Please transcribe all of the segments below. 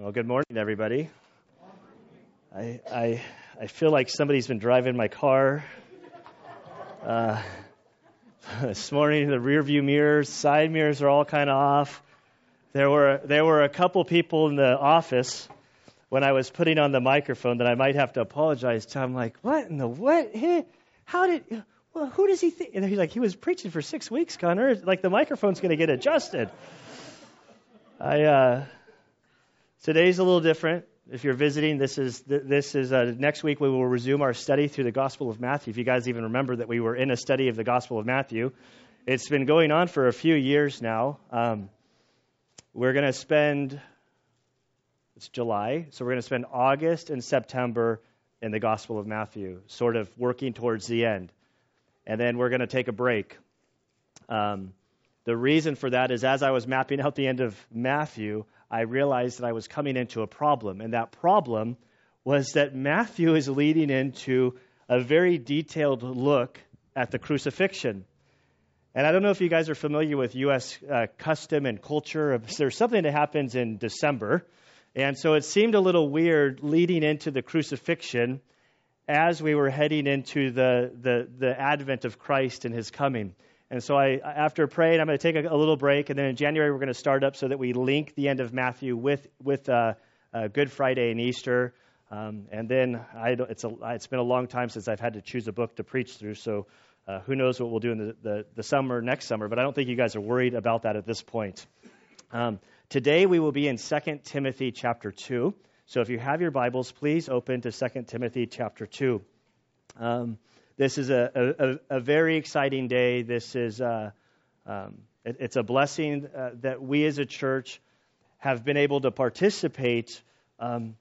Well, good morning, everybody. I, I, I feel like somebody's been driving my car. Uh, this morning, the rear view mirrors, side mirrors are all kind of off. There were, there were a couple people in the office when I was putting on the microphone that I might have to apologize to. I'm like, what in the what? How did, well, who does he think? And he's like, he was preaching for six weeks, Connor. Like, the microphone's going to get adjusted. I, uh, Today's a little different. If you're visiting, this is this is uh, next week. We will resume our study through the Gospel of Matthew. If you guys even remember that we were in a study of the Gospel of Matthew, it's been going on for a few years now. Um, we're going to spend it's July, so we're going to spend August and September in the Gospel of Matthew, sort of working towards the end, and then we're going to take a break. Um, the reason for that is as I was mapping out the end of Matthew, I realized that I was coming into a problem. And that problem was that Matthew is leading into a very detailed look at the crucifixion. And I don't know if you guys are familiar with U.S. Uh, custom and culture. There's something that happens in December. And so it seemed a little weird leading into the crucifixion as we were heading into the, the, the advent of Christ and his coming. And so I, after praying, I'm going to take a, a, little break, and then in January we're going to start up so that we link the end of Matthew with with uh, uh, Good Friday and Easter. Um, and then I, it's a, it's been a long time since I've had to choose a book to preach through, so uh, who knows what we'll do in the, the, the, summer next summer. But I don't think you guys are worried about that at this point. Um, today we will be in 2 Timothy chapter 2. So if you have your Bibles, please open to 2 Timothy chapter 2. Um, this is a, a, a very exciting day. This is uh, um, it, it's a blessing uh, that we as a church have been able to participate um,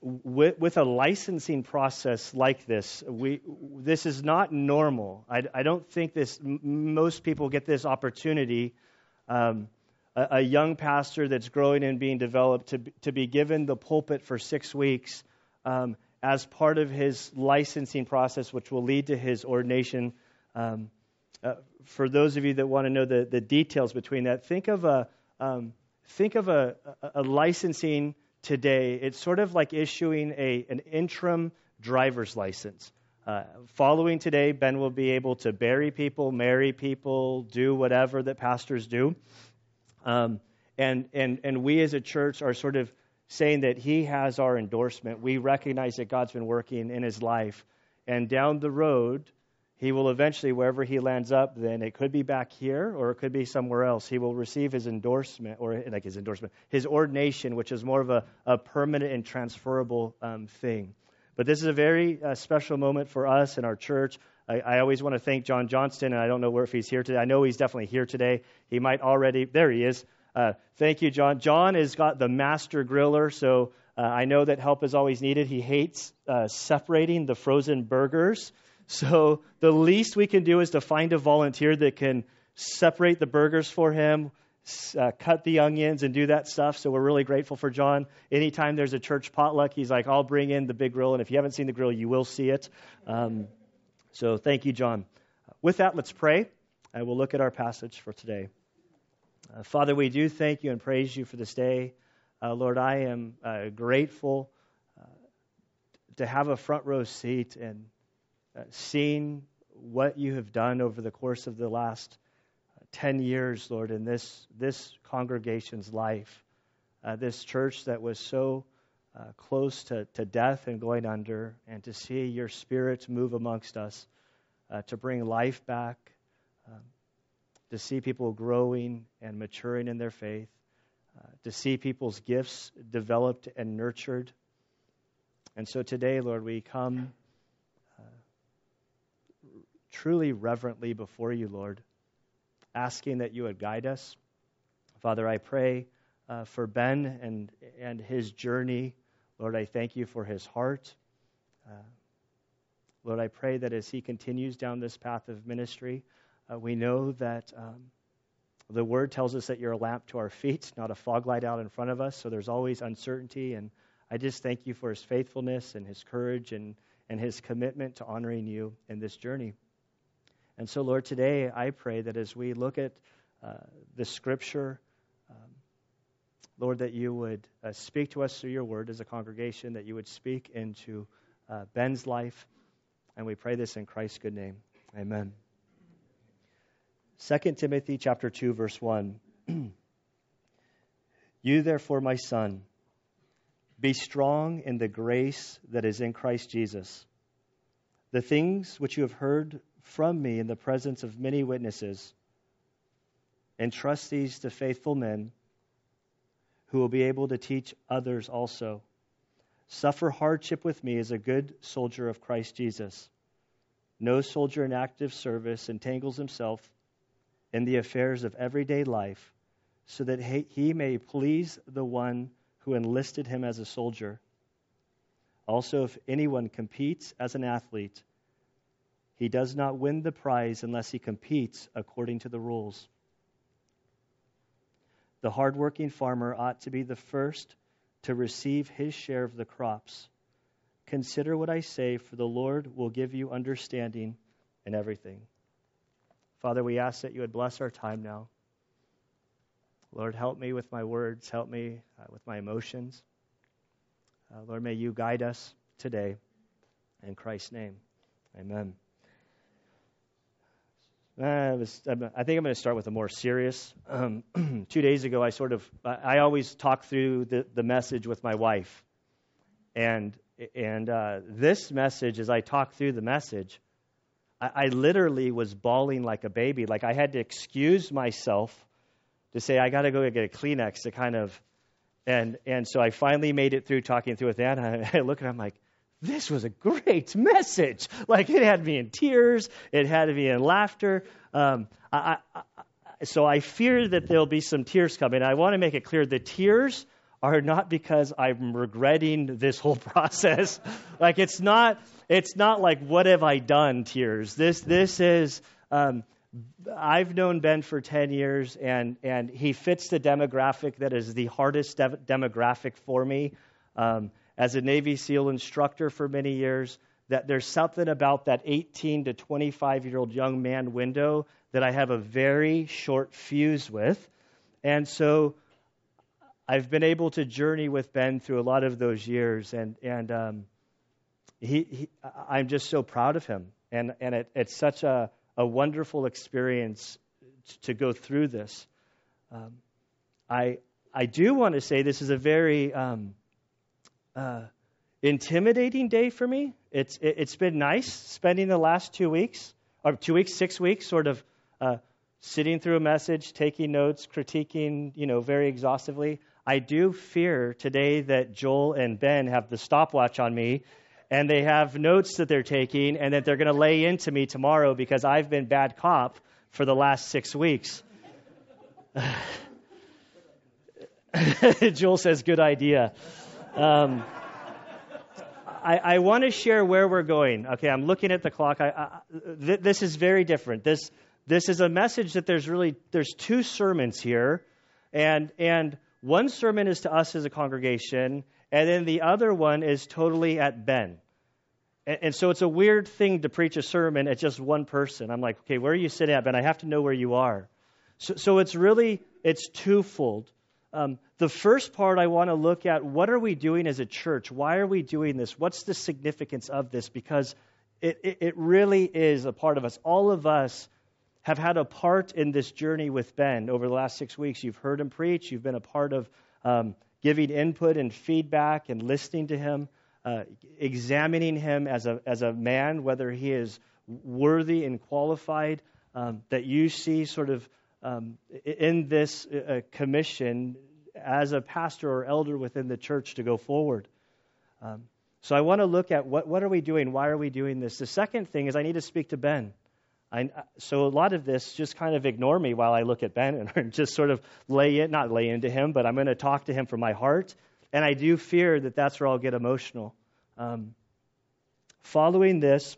with, with, a licensing process like this. We, this is not normal. I, I don't think this. M- most people get this opportunity. Um, a, a, young pastor that's growing and being developed to, to be given the pulpit for six weeks um, as part of his licensing process, which will lead to his ordination. Um, uh, for those of you that want to know the, the details between that, think of a um, think of a, a, a, licensing today. It's sort of like issuing a an interim driver's license. Uh, following today, Ben will be able to bury people, marry people, do whatever that pastors do. Um, and, and, and we as a church are sort of saying that he has our endorsement. We recognize that God's been working in his life. And down the road, he will eventually, wherever he lands up, then it could be back here or it could be somewhere else. He will receive his endorsement, or like his endorsement, his ordination, which is more of a, a permanent and transferable um, thing. But this is a very uh, special moment for us and our church. I, I always want to thank John Johnston, and I don't know where if he's here today. I know he's definitely here today. He might already, there he is. Uh, thank you, John. John has got the master griller, so uh, I know that help is always needed. He hates uh, separating the frozen burgers. So the least we can do is to find a volunteer that can separate the burgers for him, uh, cut the onions, and do that stuff. So we're really grateful for John. Anytime there's a church potluck, he's like, I'll bring in the big grill. And if you haven't seen the grill, you will see it. Um, so thank you, John. With that, let's pray. I will look at our passage for today. Uh, Father, we do thank you and praise you for this day. Uh, Lord, I am uh, grateful uh, to have a front row seat and uh, seeing what you have done over the course of the last uh, 10 years, Lord, in this, this congregation's life. this church that was so close to, to death and going under, and to see your spirit move amongst us to bring life back. Um, to see people growing and maturing in their faith, uh, to see people's gifts developed and nurtured. And so today, Lord, we come uh, truly reverently before you, Lord, asking that you would guide us. Father, I pray uh, for Ben and, and his journey. Lord, I thank you for his heart. Uh, Lord, I pray that as he continues down this path of ministry, uh, we know that um, the Word tells us that you're a lamp to our feet, not a fog light out in front of us. So there's always uncertainty. And I just thank you for his faithfulness and his courage and, and his commitment to honoring you in this journey. And so, Lord, today I pray that as we look at uh, the Scripture, um, Lord, that you would uh, speak to us through your word as a congregation, that you would speak into uh, Ben's life. And we pray this in Christ's good name. Amen. 2 Timothy chapter 2 verse 1 You therefore my son be strong in the grace that is in Christ Jesus the things which you have heard from me in the presence of many witnesses entrust these to faithful men who will be able to teach others also. Suffer hardship with me as a good soldier of Christ Jesus. No soldier in active service entangles himself in the affairs of everyday life so that he may please the one who enlisted him as a soldier. Also, if anyone competes as an athlete, he does not win the prize unless he competes according to the rules. The hardworking farmer ought to be the first to receive his share of the crops. Consider what I say, for the Lord will give you understanding in everything. Father, we ask that you would bless our time now. Lord, help me with my words, help me uh, with my emotions. Uh, Lord, may you guide us today. In Christ's name, amen. Uh, was, I think I'm going to start with a more serious. Um, two days ago, I sort of, I always talk through the, the message with my wife. And, and uh, this message, as I talk through the message, I, I literally was bawling like a baby. Like I had to excuse myself to say, I got to go get a Kleenex to kind of, and, and so I finally made it through talking through with Anna. And I look at her, I'm like, this was a great message. Like it had me in tears, it had me in laughter. Um, I, I, so I fear that there'll be some tears coming. I want to make it clear the tears are not because I'm regretting this whole process. like it's not, it's not like what have I done tears. This, this is. Um, I've known Ben for 10 years, and, and he fits the demographic that is the hardest de- demographic for me. Um, as a Navy SEAL instructor for many years, that there's something about that 18 to 25 year old young man window that I have a very short fuse with. And so I've been able to journey with Ben through a lot of those years, and, and um, he, he, I'm just so proud of him. And, and it, it's such a, a wonderful experience to go through this. Um, I, I do want to say this is a very um, uh, intimidating day for me. It's, it, has been nice spending the last two weeks, or two weeks, six weeks, sort of uh, sitting through a message, taking notes, critiquing, you know, very exhaustively. I do fear today that Joel and Ben have the stopwatch on me and they have notes that they're taking and that they're going to lay into me tomorrow because I've been bad cop for the last six weeks. Joel says, good idea. Um, I, I want to share where we're going. Okay, I'm looking at the clock. I, I, th- this is very different. This, this is a message that there's really there's two sermons here, and and one sermon is to us as a congregation, and then the other one is totally at Ben. And, so it's a weird thing to preach a sermon at just one person. I'm like, okay, where are you sitting at, Ben? I have to know where you are. So, so it's really it's twofold. Um, the first part, I want to look at what are we doing as a church? Why are we doing this? What's the significance of this? Because it, it, it really is a part of us. All of us have had a part in this journey with Ben over the last six weeks. You've heard him preach, you've been a part of um, giving input and feedback and listening to him, uh, examining him as a, as a man, whether he is worthy and qualified, um, that you see sort of um, in this uh, commission as a pastor or elder within the church to go forward. Um, so I want to look at what, what are we doing? Why are we doing this? The second thing is I need to speak to Ben. I, so a lot of this just kind of ignore me while I look at Ben and just sort of lay it, not lay into him, but I'm going to talk to him from my heart. And I do fear that that's where I'll get emotional. Um, following this,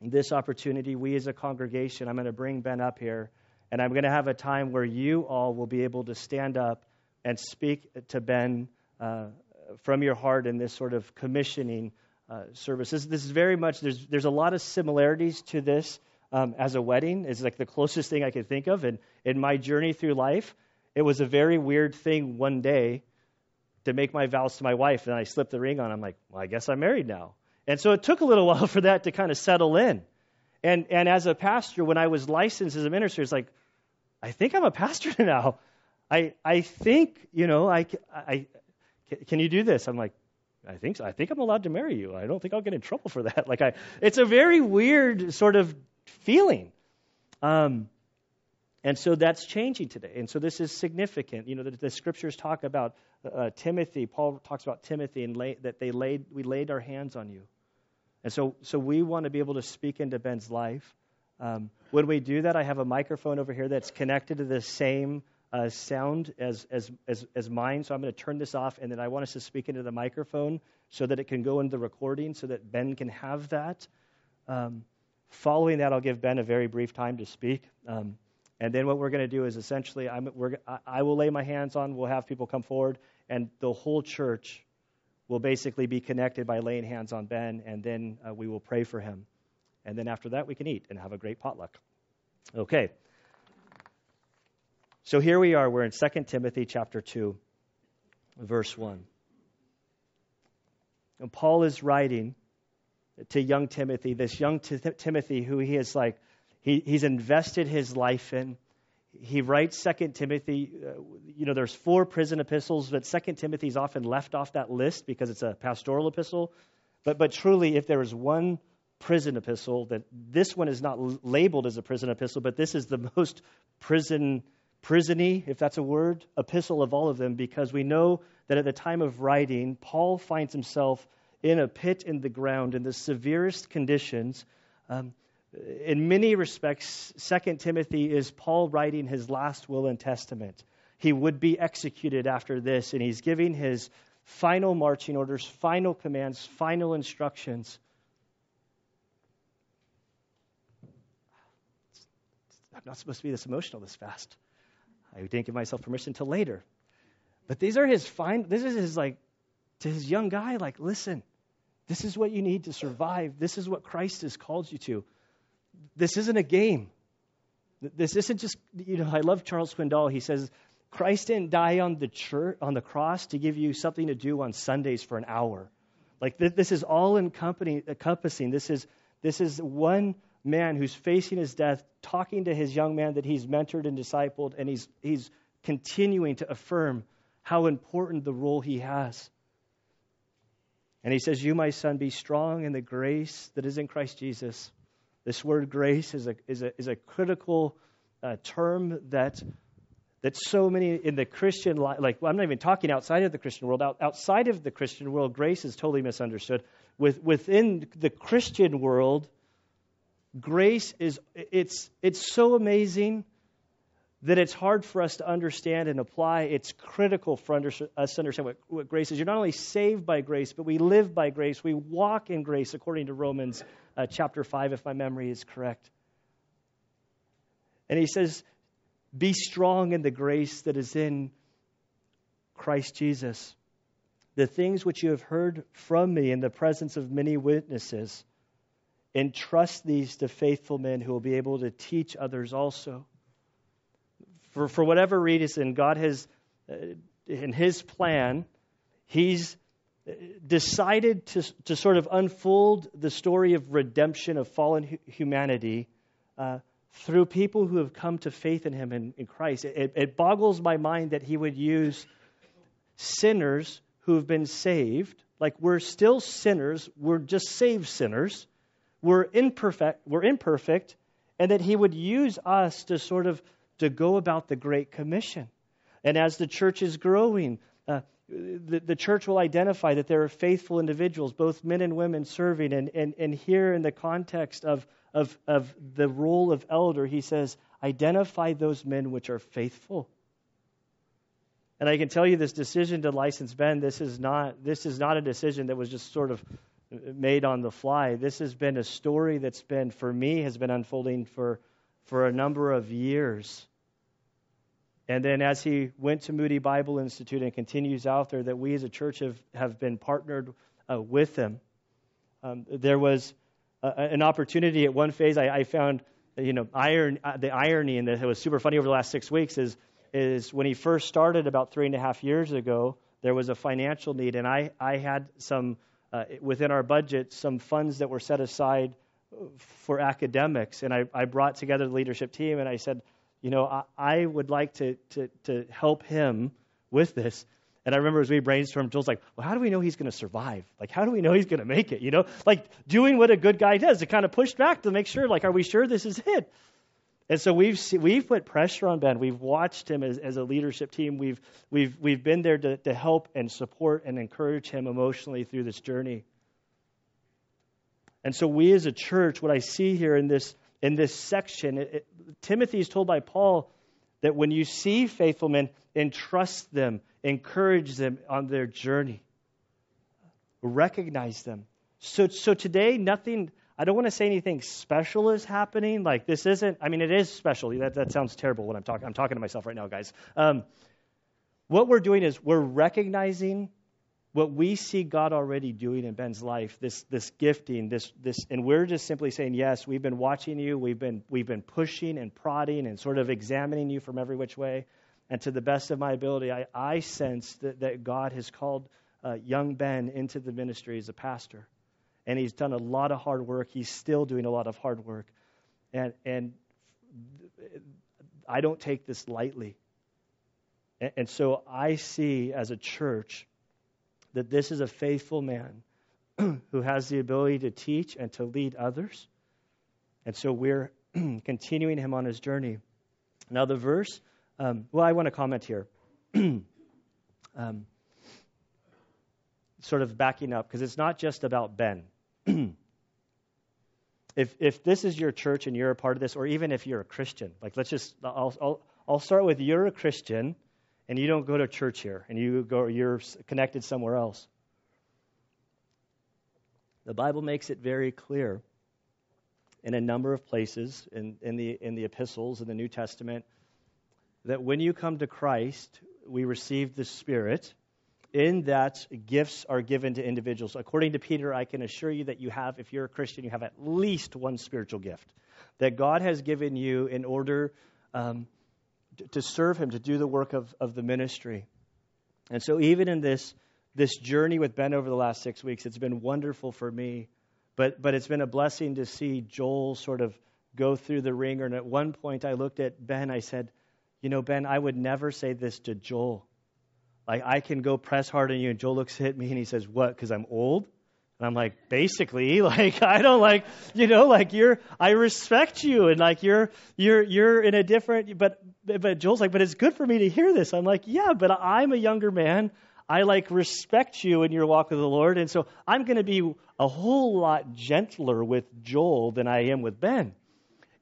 this opportunity, we as a congregation, I'm going to bring Ben up here and I'm going to have a time where you all will be able to stand up and speak to Ben uh, from your heart in this sort of commissioning uh, service. This, this, is very much, there's, there's a lot of similarities to this um, as a wedding. is like the closest thing I can think of And in my journey through life. it was a very weird thing one day to make my vows to my wife, and I slipped the ring on. I'm like, well, I guess I'm married now. And so it took a little while for that to kind of settle in. And, and as a pastor, when I was licensed as a minister, it's like, I think I'm a pastor now. I, I think, you know, I, I, can you do this? I'm like, I think so. I think I'm allowed to marry you. I don't think I'll get in trouble for that. Like I, it's a very weird sort of feeling. Um, and so that's changing today. And so this is significant. You know, the, the scriptures talk about uh, Timothy. Paul talks about Timothy and lay, that they laid, we laid our hands on you. And so, so we want to be able to speak into Ben's life. Um, when we do that, I have a microphone over here that's connected to the same uh, sound as, as, as, as mine. So I'm going to turn this off, and then I want us to speak into the microphone so that it can go into the recording so that Ben can have that. Um, following that, I'll give Ben a very brief time to speak. Um, and then what we're going to do is essentially, I'm, I will lay my hands on, we'll have people come forward, and the whole church will basically be connected by laying hands on Ben, and then uh, we will pray for him. And then after that, we can eat and have a great potluck. Okay. So here we are. We're in 2 Timothy chapter 2, verse 1. And Paul is writing to young Timothy, this young T- Timothy who he is like, he, he's invested his life in. He writes Second Timothy. Uh, you know, there's four prison epistles, but Second Timothy is often left off that list because it's a pastoral epistle. But but truly, if there is one prison epistle, that this one is not l- labeled as a prison epistle, but this is the most prison prisony, if that's a word, epistle of all of them, because we know that at the time of writing, Paul finds himself in a pit in the ground in the severest conditions. Um, in many respects, Second Timothy is Paul writing his last will and testament. He would be executed after this, and he's giving his final marching orders, final commands, final instructions. I'm not supposed to be this emotional this fast. I didn't give myself permission until later. But these are his fine. This is his like to his young guy. Like, listen, this is what you need to survive. This is what Christ has called you to this isn't a game. This isn't just, you know, I love Charles Swindoll. He says, Christ didn't die on the church, on the cross to give you something to do on Sundays for an hour. Like this is all encompassing. This is this is one man who's facing his death, talking to his young man that he's mentored and discipled, and he's he's continuing to affirm how important the role he has. And he says, You, my son, be strong in the grace that is in Christ Jesus. This word grace is a, is a, is a critical uh, term that, that so many in the Christian life, like well, I'm not even talking outside of the Christian world. Out, outside of the Christian world, grace is totally misunderstood. With, within the Christian world, grace is it's it's so amazing that it's hard for us to understand and apply. It's critical for under, us to understand what, what grace is. You're not only saved by grace, but we live by grace. We walk in grace, according to Romans uh, chapter 5, if my memory is correct. And he says, Be strong in the grace that is in Christ Jesus. The things which you have heard from me in the presence of many witnesses, entrust these to faithful men who will be able to teach others also. For, for whatever reason, God has, uh, in His plan, He's decided to, to sort of unfold the story of redemption of fallen humanity uh, through people who have come to faith in him in, in Christ. It, it, boggles my mind that he would use sinners who have been saved. Like we're still sinners, we're just saved sinners. We're imperfect, we're imperfect, and that he would use us to sort of to go about the Great Commission. And as the church is growing, uh, the, the church will identify that there are faithful individuals, both men and women, serving. And, and, and here, in the context of, of, of the role of elder, he says, identify those men which are faithful. And I can tell you this decision to license Ben, this is not, this is not a decision that was just sort of made on the fly. This has been a story that's been, for me, has been unfolding for, for a number of years. And then as he went to Moody Bible Institute and continues out there, that we as a church have, have been partnered uh, with him. Um, there was uh, an opportunity at one phase I, I found, you know, iron, uh, the irony and that was super funny over the last six weeks is is when he first started about three and a half years ago, there was a financial need, and I, I had some, uh, within our budget, some funds that were set aside for academics. And I, I brought together the leadership team, and I said, you know, I, I would like to, to, to help him with this. And I remember as we brainstormed, Joel's like, well, how do we know he's going to survive? Like, how do we know he's going to make it? You know, like doing what a good guy does to kind of push back to make sure, like, are we sure this is it? And so we've we've put pressure on Ben. We've watched him as, as a leadership team. We've we've we've been there to, to help and support and encourage him emotionally through this journey. And so we as a church, what I see here in this in this section, it, it, Timothy is told by Paul that when you see faithful men, entrust them, encourage them on their journey, recognize them. So so today, nothing I don't want to say anything special is happening. Like this isn't. I mean, it is special. That that sounds terrible when I'm talking. I'm talking to myself right now, guys. Um, what we're doing is we're recognizing what we see God already doing in Ben's life. This this gifting. This this, and we're just simply saying yes. We've been watching you. We've been we've been pushing and prodding and sort of examining you from every which way. And to the best of my ability, I, I sense that, that God has called uh, young Ben into the ministry as a pastor and he's done a lot of hard work. He's still doing a lot of hard work. And, and I don't take this lightly. And, and so I see as a church that this is a faithful man who has the ability to teach and to lead others. And so we're continuing him on his journey. Now, the verse, um, well, I want to comment here. um, sort of backing up, because it's not just about Ben. if if this is your church and you're a part of this, or even if you're a Christian, like let's just I'll I'll, I'll start with you're a Christian and you don't go to church here and you go you're connected somewhere else. The Bible makes it very clear in a number of places in, in the in the epistles in the New Testament that when you come to Christ, we receive the Spirit in that gifts are given to individuals. According to Peter, I can assure you that you have, if you're a Christian, you have at least one spiritual gift that God has given you in order um, to serve Him, to do the work of, of the ministry. And so, even in this, this journey with Ben over the last six weeks, it's been wonderful for me. But, but it's been a blessing to see Joel sort of go through the wringer. And at one point, I looked at Ben, I said, You know, Ben, I would never say this to Joel. Like, I can go press hard on you. And Joel looks at me and he says, What? Because I'm old? And I'm like, basically, like I don't like, you know, like you're, I respect you, and like you're, you're, you're in a different. But, but Joel's like, but it's good for me to hear this. I'm like, yeah, but I'm a younger man. I like respect you in your walk with the Lord, and so I'm going to be a whole lot gentler with Joel than I am with Ben.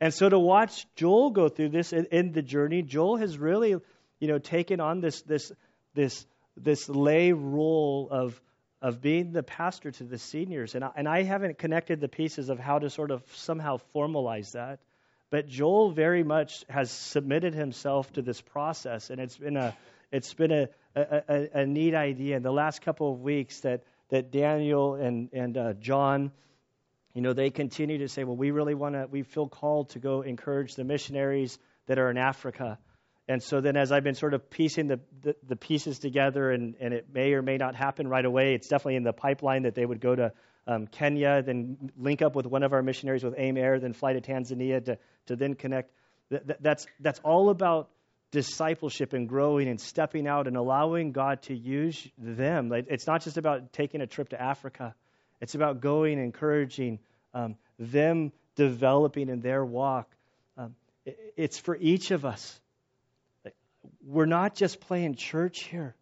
And so to watch Joel go through this in, in the journey, Joel has really, you know, taken on this this this this lay role of of being the pastor to the seniors. And I, and I haven't connected the pieces of how to sort of somehow formalize that. But Joel very much has submitted himself to this process, and it's been a it's been a, a, a, a neat idea. In the last couple of weeks, that that Daniel and and uh, John, you know, they continue to say, well, we really want to, we feel called to go encourage the missionaries that are in Africa. And so then, as I've been sort of piecing the, the, the, pieces together, and, and it may or may not happen right away, it's definitely in the pipeline that they would go to um, Kenya, then link up with one of our missionaries with AIM Air, then fly to Tanzania to, to then connect. That, that's, that's all about discipleship and growing and stepping out and allowing God to use them. It's not just about taking a trip to Africa, it's about going and encouraging um, them developing in their walk. Um, it's for each of us we're not just playing church here.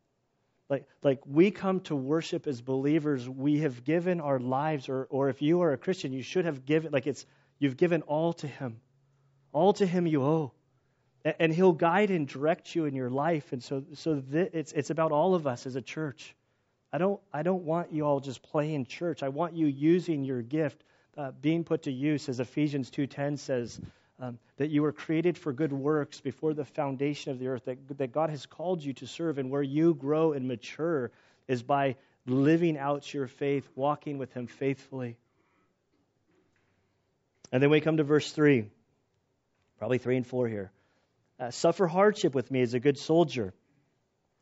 Like, like we come to worship as believers, we have given our lives, or, or if you are a Christian, you should have given, like it's, you've given all to Him. All to Him you owe. And, and He'll guide and direct you in your life. And so, so th- it's, it's about all of us as a church. I don't, I don't want you all just playing church. I want you using your gift, uh, being put to use, as Ephesians 2.10 says, um, that you were created for good works before the foundation of the earth, that, that God has called you to serve, and where you grow and mature is by living out your faith, walking with Him faithfully. And then we come to verse 3, probably 3 and 4 here. Uh, suffer hardship with me as a good soldier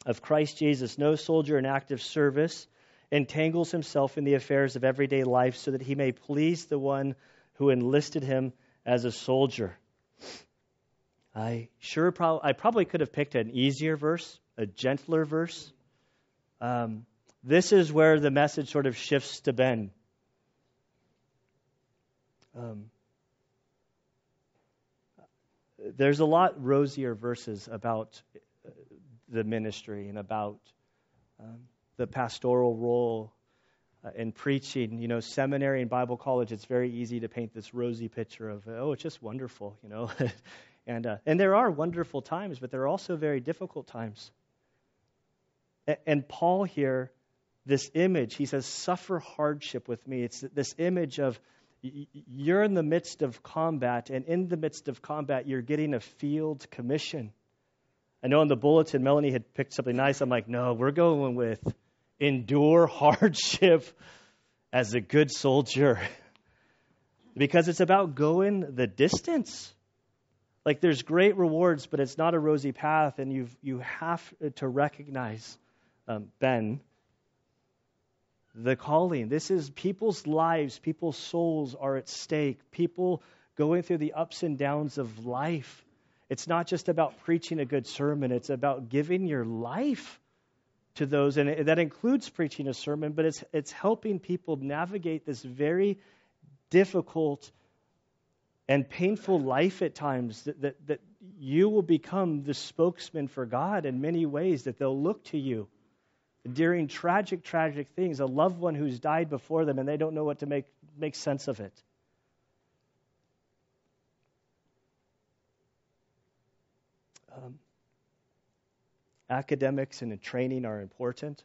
of Christ Jesus. No soldier in active service entangles himself in the affairs of everyday life so that he may please the one who enlisted him as a soldier. I sure I probably could have picked an easier verse, a gentler verse. Um, this is where the message sort of shifts to Ben. Um, there's a lot rosier verses about uh, the ministry and about um, the pastoral role uh, in preaching. You know, seminary and Bible college, it's very easy to paint this rosy picture of, oh, it's just wonderful, you know. and, uh, and there are wonderful times, but there are also very difficult times. And, and Paul here, this image, he says, suffer hardship with me. It's this image of, you're in the midst of combat, and in the midst of combat, you're getting a field commission. I know in the bulletin, Melanie had picked something nice. I'm like, no, we're going with endure hardship as a good soldier. because it's about going the distance. Like there's great rewards, but it's not a rosy path, and you you have to recognize, um, Ben, the calling. This is people's lives, people's souls are at stake, people going through the ups and downs of life. It's not just about preaching a good sermon, it's about giving your life to those. And that includes preaching a sermon, but it's, it's helping people navigate this very difficult and painful life at times that, that, that you will become the spokesman for God in many ways, that they'll look to you during tragic, tragic things, a loved one who's died before them and they don't know what to make, make sense of it. Academics and training are important.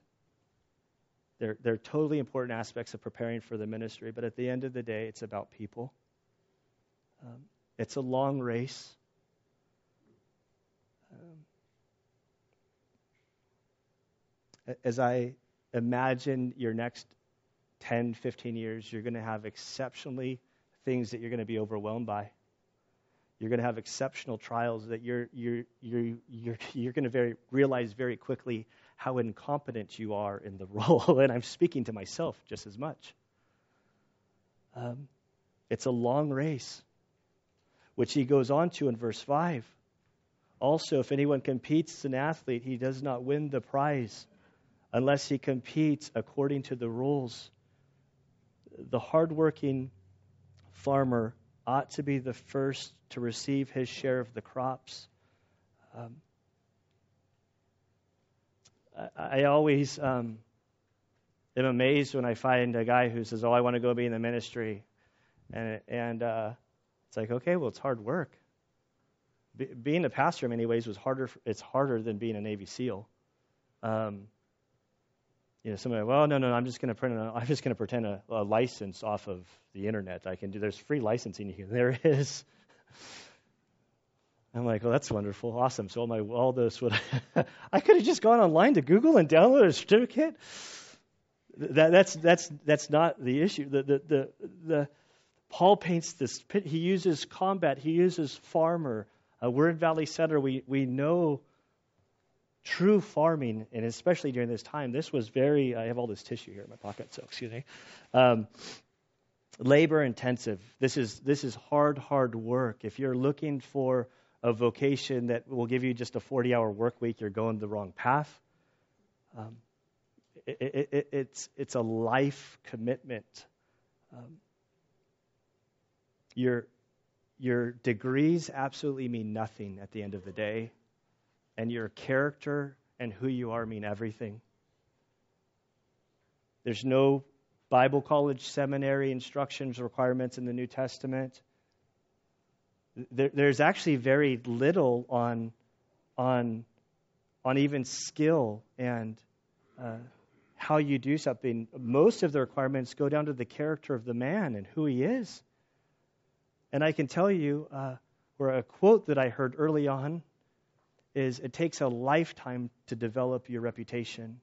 They're, they're totally important aspects of preparing for the ministry, but at the end of the day, it's about people. Um, it's a long race. as I imagine your next 10, 15 years, you're going to have exceptionally things that you're going to be overwhelmed by. You're going to have exceptional trials that you're, you're, you're, you're, you're going to very, realize very quickly how incompetent you are in the role. and I'm speaking to myself just as much. Um, it's a long race, which he goes on to in verse 5. Also, if anyone competes as an athlete, he does not win the prize unless he competes according to the rules. The hardworking farmer ought to be the first to receive his share of the crops. Um, I, I, always um, am amazed when I find a guy who says, "Oh, I want to go be in the ministry," and and uh, it's like, okay, well, it's hard work. Be, being a pastor, in many ways, was harder. It's harder than being a Navy SEAL. Um, you know, somebody, well, no, no, I'm just going to print. A, I'm just going to pretend a, a, license off of the internet. I can do. There's free licensing here. There is. I'm like, well, that's wonderful, awesome. So all my all this would I could have just gone online to Google and downloaded a certificate. That, that's that's that's not the issue. The the the, the Paul paints this. He uses combat. He uses farmer. Uh, we're in Valley Center. We we know true farming, and especially during this time, this was very, I have all this tissue here in my pocket, so excuse me. Um, labor intensive. This is, this is hard, hard work. If you're looking for a vocation that will give you just a 40 hour work week, you're going the wrong path. Um, it, it, it, it's, it's a life commitment. Um, your, your degrees absolutely mean nothing at the end of the day and your character and who you are mean everything. There's no Bible college, seminary instructions requirements in the New Testament. There, there's actually very little on, on, on even skill and uh, how you do something. Most of the requirements go down to the character of the man and who he is. And I can tell you, uh, where a quote that I heard early on is it takes a lifetime to develop your reputation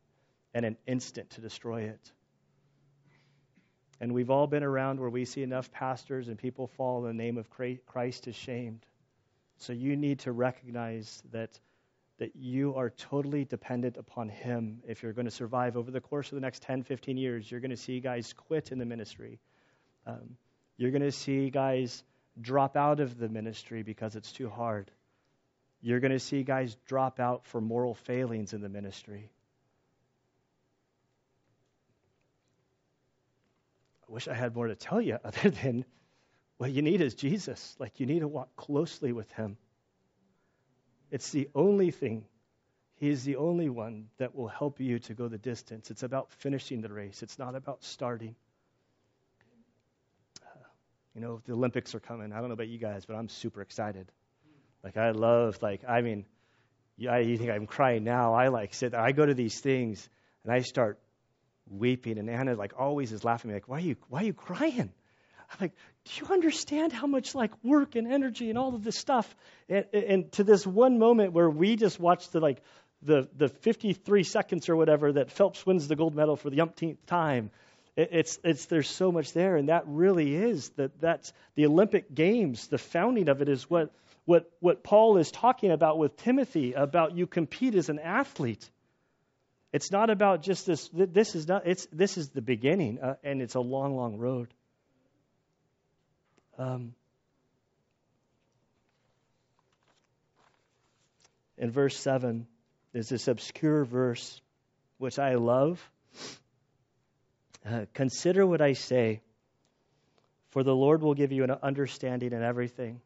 and an instant to destroy it. And we've all been around where we see enough pastors and people fall in the name of Christ ashamed. So you need to recognize that that you are totally dependent upon him if you're going to survive over the course of the next 10, 15 years. You're going to see guys quit in the ministry. Um, you're going to see guys drop out of the ministry because it's too hard. You're going to see guys drop out for moral failings in the ministry. I wish I had more to tell you other than what you need is Jesus. Like, you need to walk closely with him. It's the only thing. He is the only one that will help you to go the distance. It's about finishing the race, it's not about starting. Uh, you know, the Olympics are coming. I don't know about you guys, but I'm super excited. Like, I love, like, I mean, you think I'm crying now. I like sit I go to these things and I start weeping, and Anna like always is laughing at me like, why are you why are you crying? I'm like, do you understand how much like work and energy and all of this stuff? And, and to this one moment where we just watched the like the the 53 seconds or whatever that Phelps wins the gold medal for the umpteenth time. It, it's it's there's so much there, and that really is that that's the Olympic Games. The founding of it is what what what Paul is talking about with Timothy about you compete as an athlete. It's not about just this. This is not. It's this is the beginning, uh, and it's a long, long road. Um, in verse 7 is this obscure verse, which I love. Uh, Consider what I say, for the Lord will give you an understanding in everything.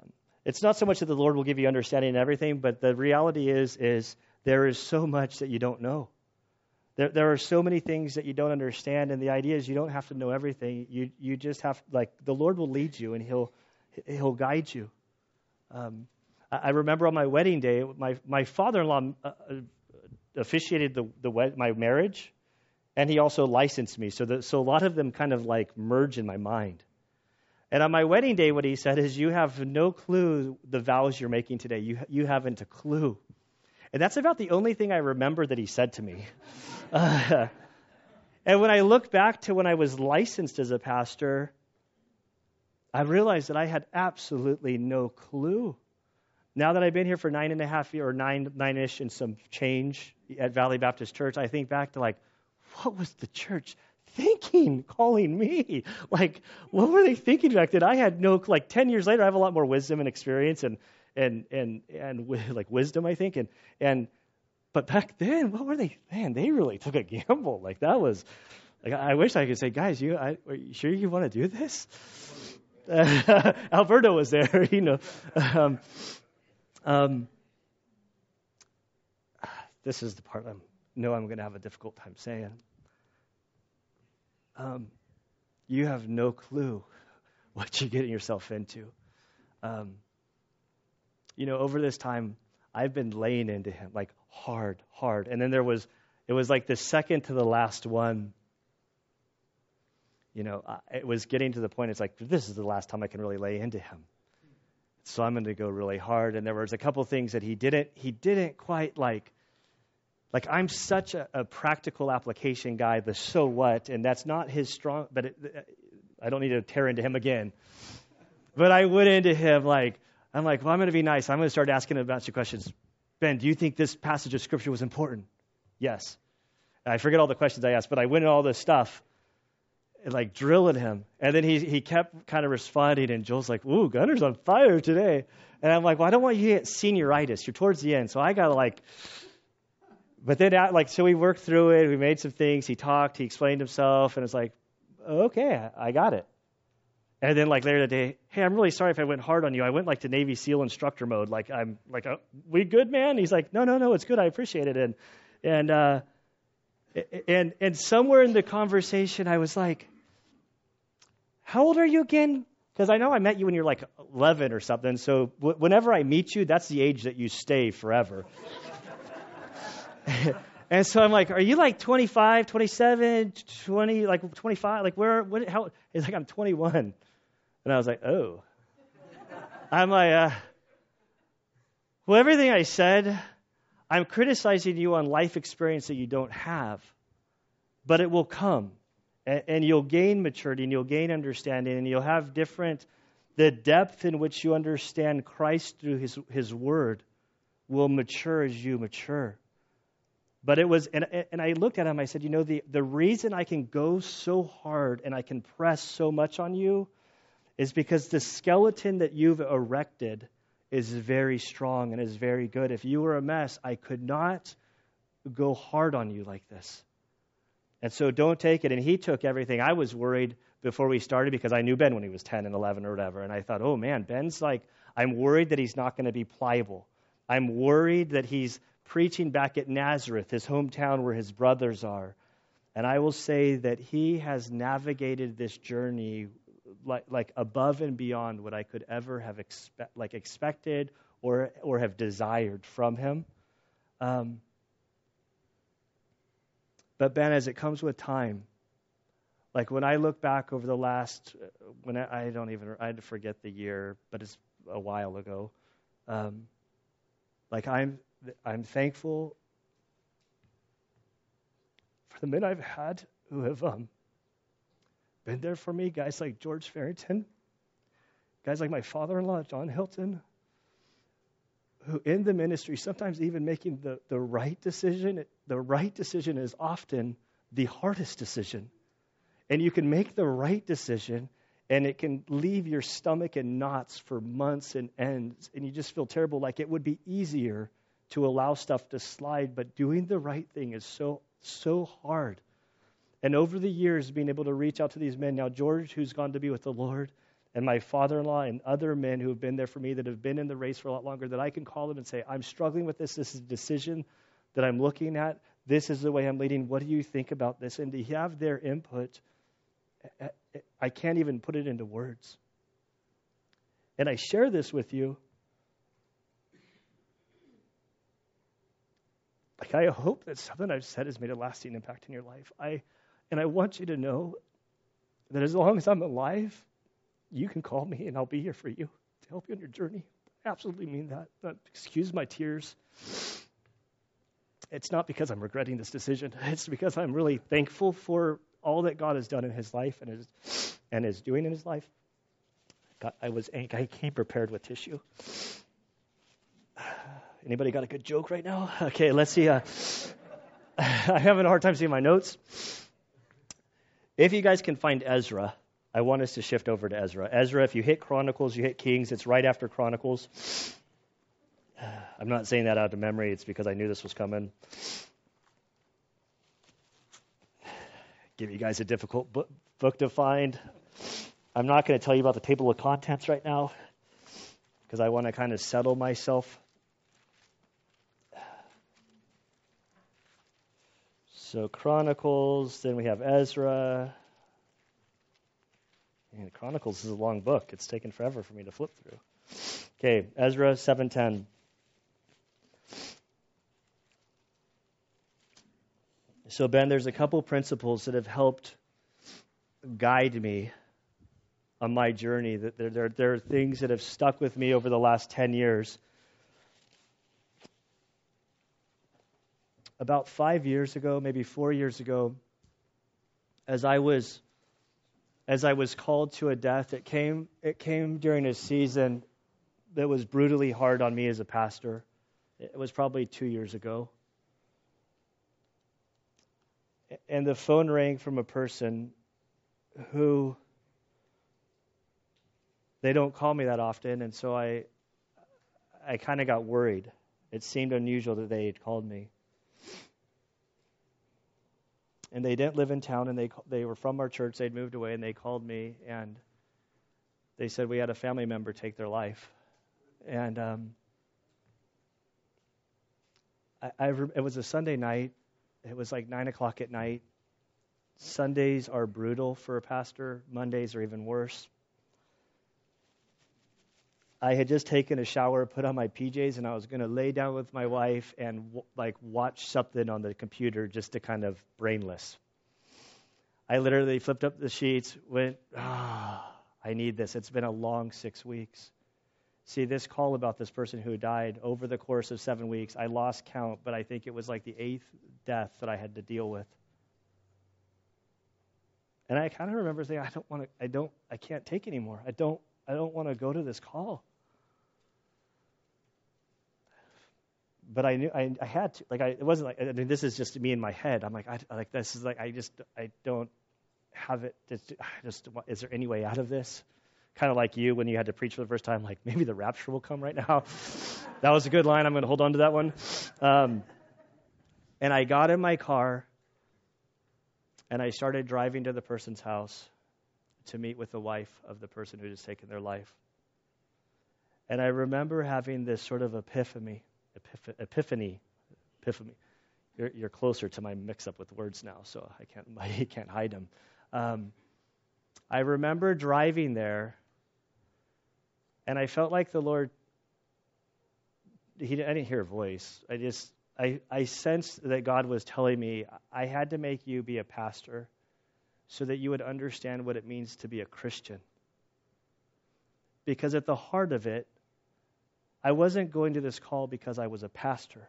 Um, it's not so much that the Lord will give you understanding in everything, but the reality is, is there is so much that you don't know. There, there are so many things that you don't understand, and the idea is you don't have to know everything. You, you just have, like, the Lord will lead you and He'll, he'll guide you. Um, I, I remember on my wedding day, my, my father in law uh, uh, officiated the, the wed- my marriage, and he also licensed me. So, the, so a lot of them kind of like merge in my mind. And on my wedding day, what he said is, You have no clue the vows you're making today. You, you haven't a clue. And that's about the only thing I remember that he said to me. Uh, and when I look back to when I was licensed as a pastor, I realized that I had absolutely no clue. Now that I've been here for nine and a half years, or nine, nine-ish and some change at Valley Baptist Church, I think back to like, what was the church thinking calling me? Like, what were they thinking back then? I had no, like 10 years later, I have a lot more wisdom and experience and, and, and, and like wisdom, I think. And, and but back then, what were they? Man, they really took a gamble. Like that was, like I wish I could say, guys, you, I, are you sure you want to do this? Alberto was there, you know. Um, um, this is the part I know I'm going to have a difficult time saying. Um, you have no clue what you're getting yourself into. Um, you know, over this time, I've been laying into him like hard, hard. And then there was, it was like the second to the last one. You know, it was getting to the point, it's like, this is the last time I can really lay into him. So I'm going to go really hard. And there was a couple things that he didn't, he didn't quite like, like I'm such a, a practical application guy, the so what, and that's not his strong, but it, I don't need to tear into him again. But I went into him like, I'm like, well, I'm going to be nice. I'm going to start asking a bunch of questions. Ben, do you think this passage of Scripture was important? Yes. And I forget all the questions I asked, but I went into all this stuff and like drilling him. And then he, he kept kind of responding, and Joel's like, ooh, Gunner's on fire today. And I'm like, well, I don't want you to get senioritis. You're towards the end. So I got to like, but then, uh, like, so we worked through it. We made some things. He talked. He explained himself. And it's like, okay, I got it. And then like later that day, hey, I'm really sorry if I went hard on you. I went like to Navy SEAL instructor mode. Like I'm like, oh, we good, man? He's like, no, no, no, it's good. I appreciate it. And and uh, and and somewhere in the conversation, I was like, how old are you again? Because I know I met you when you're like 11 or something. So w- whenever I meet you, that's the age that you stay forever. and so I'm like, are you like 25, 27, 20, like 25? Like where? What? How? He's like, I'm 21. And I was like, oh. I'm like, uh, well, everything I said, I'm criticizing you on life experience that you don't have, but it will come. And, and you'll gain maturity and you'll gain understanding and you'll have different The depth in which you understand Christ through his, his word will mature as you mature. But it was, and, and I looked at him, I said, you know, the, the reason I can go so hard and I can press so much on you is because the skeleton that you've erected is very strong and is very good. If you were a mess, I could not go hard on you like this. And so don't take it. And he took everything. I was worried before we started because I knew Ben when he was 10 and 11 or whatever. And I thought, oh man, Ben's like, I'm worried that he's not going to be pliable. I'm worried that he's preaching back at Nazareth, his hometown where his brothers are. And I will say that he has navigated this journey like, like above and beyond what I could ever have expe- like expected or, or have desired from him. Um, but Ben, as it comes with time, like when I look back over the last, when I, I don't even, I had to forget the year, but it's a while ago. Um, like I'm, I'm thankful for the men I've had who have um, been there for me. Guys like George Farrington, guys like my father-in-law John Hilton, who in the ministry sometimes even making the, the right decision. The right decision is often the hardest decision. And you can make the right decision and it can leave your stomach in knots for months and ends, and you just feel terrible. Like it would be easier to allow stuff to slide, but doing the right thing is so, so hard. And over the years, being able to reach out to these men, now George, who's gone to be with the Lord, and my father in law, and other men who have been there for me that have been in the race for a lot longer, that I can call them and say, I'm struggling with this. This is a decision that I'm looking at. This is the way I'm leading. What do you think about this? And to have their input I can't even put it into words. And I share this with you. Like, I hope that something I've said has made a lasting impact in your life. I, and I want you to know that as long as I'm alive, you can call me and I'll be here for you to help you on your journey. I absolutely mean that. Excuse my tears. It's not because I'm regretting this decision. It's because I'm really thankful for all that God has done in his life and is, and is doing in his life. God, I was I came prepared with tissue. Anybody got a good joke right now? Okay, let's see. Uh, I'm having a hard time seeing my notes. If you guys can find Ezra, I want us to shift over to Ezra. Ezra, if you hit Chronicles, you hit Kings, it's right after Chronicles. I'm not saying that out of memory, it's because I knew this was coming. give you guys a difficult book, book to find. I'm not going to tell you about the table of contents right now because I want to kind of settle myself. So, Chronicles, then we have Ezra. And Chronicles is a long book. It's taken forever for me to flip through. Okay, Ezra 7:10. So, Ben, there's a couple principles that have helped guide me on my journey. That there, there, there are things that have stuck with me over the last 10 years. About five years ago, maybe four years ago, as I was as I was called to a death, it came it came during a season that was brutally hard on me as a pastor. It was probably two years ago and the phone rang from a person who they don't call me that often, and so I I kind of got worried. It seemed unusual that they had called me. And they didn't live in town, and they they were from our church. They'd moved away, and they called me, and they said we had a family member take their life, and um, I, I it was a Sunday night, it was like 9 o'clock at night. Sundays are brutal for a pastor, Mondays are even worse. I had just taken a shower, put on my PJs, and I was going to lay down with my wife and w- like watch something on the computer just to kind of brainless. I literally flipped up the sheets, went, ah, I need this. It's been a long six weeks. See, this call about this person who died over the course of seven weeks, I lost count, but I think it was like the eighth death that I had to deal with. And I kind of remember saying, I don't want to, I don't, I can't take anymore. I don't, I don't want to go to this call. But I knew I, I had to. Like I, it wasn't like I mean, this is just me in my head. I'm like, I, like this is like I just I don't have it. Just, just is there any way out of this? Kind of like you when you had to preach for the first time. Like maybe the rapture will come right now. that was a good line. I'm going to hold on to that one. Um, and I got in my car and I started driving to the person's house to meet with the wife of the person who had just taken their life. And I remember having this sort of epiphany, epiph- epiphany, epiphany. You're, you're, closer to my mix-up with words now, so I can't, I can't hide them. Um, I remember driving there, and I felt like the Lord. He, I didn't hear a voice. I just I, I sensed that God was telling me I had to make you be a pastor so that you would understand what it means to be a Christian. Because at the heart of it, I wasn't going to this call because I was a pastor.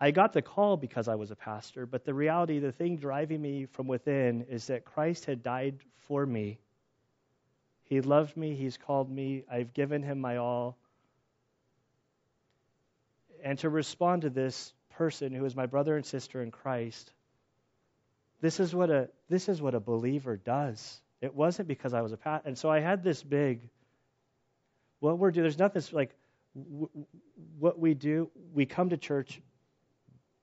I got the call because I was a pastor, but the reality, the thing driving me from within is that Christ had died for me. He loved me, He's called me, I've given Him my all and to respond to this person who is my brother and sister in Christ. This is what a this is what a believer does. It wasn't because I was a pastor, and so I had this big. What we're doing, there's nothing like what we do. We come to church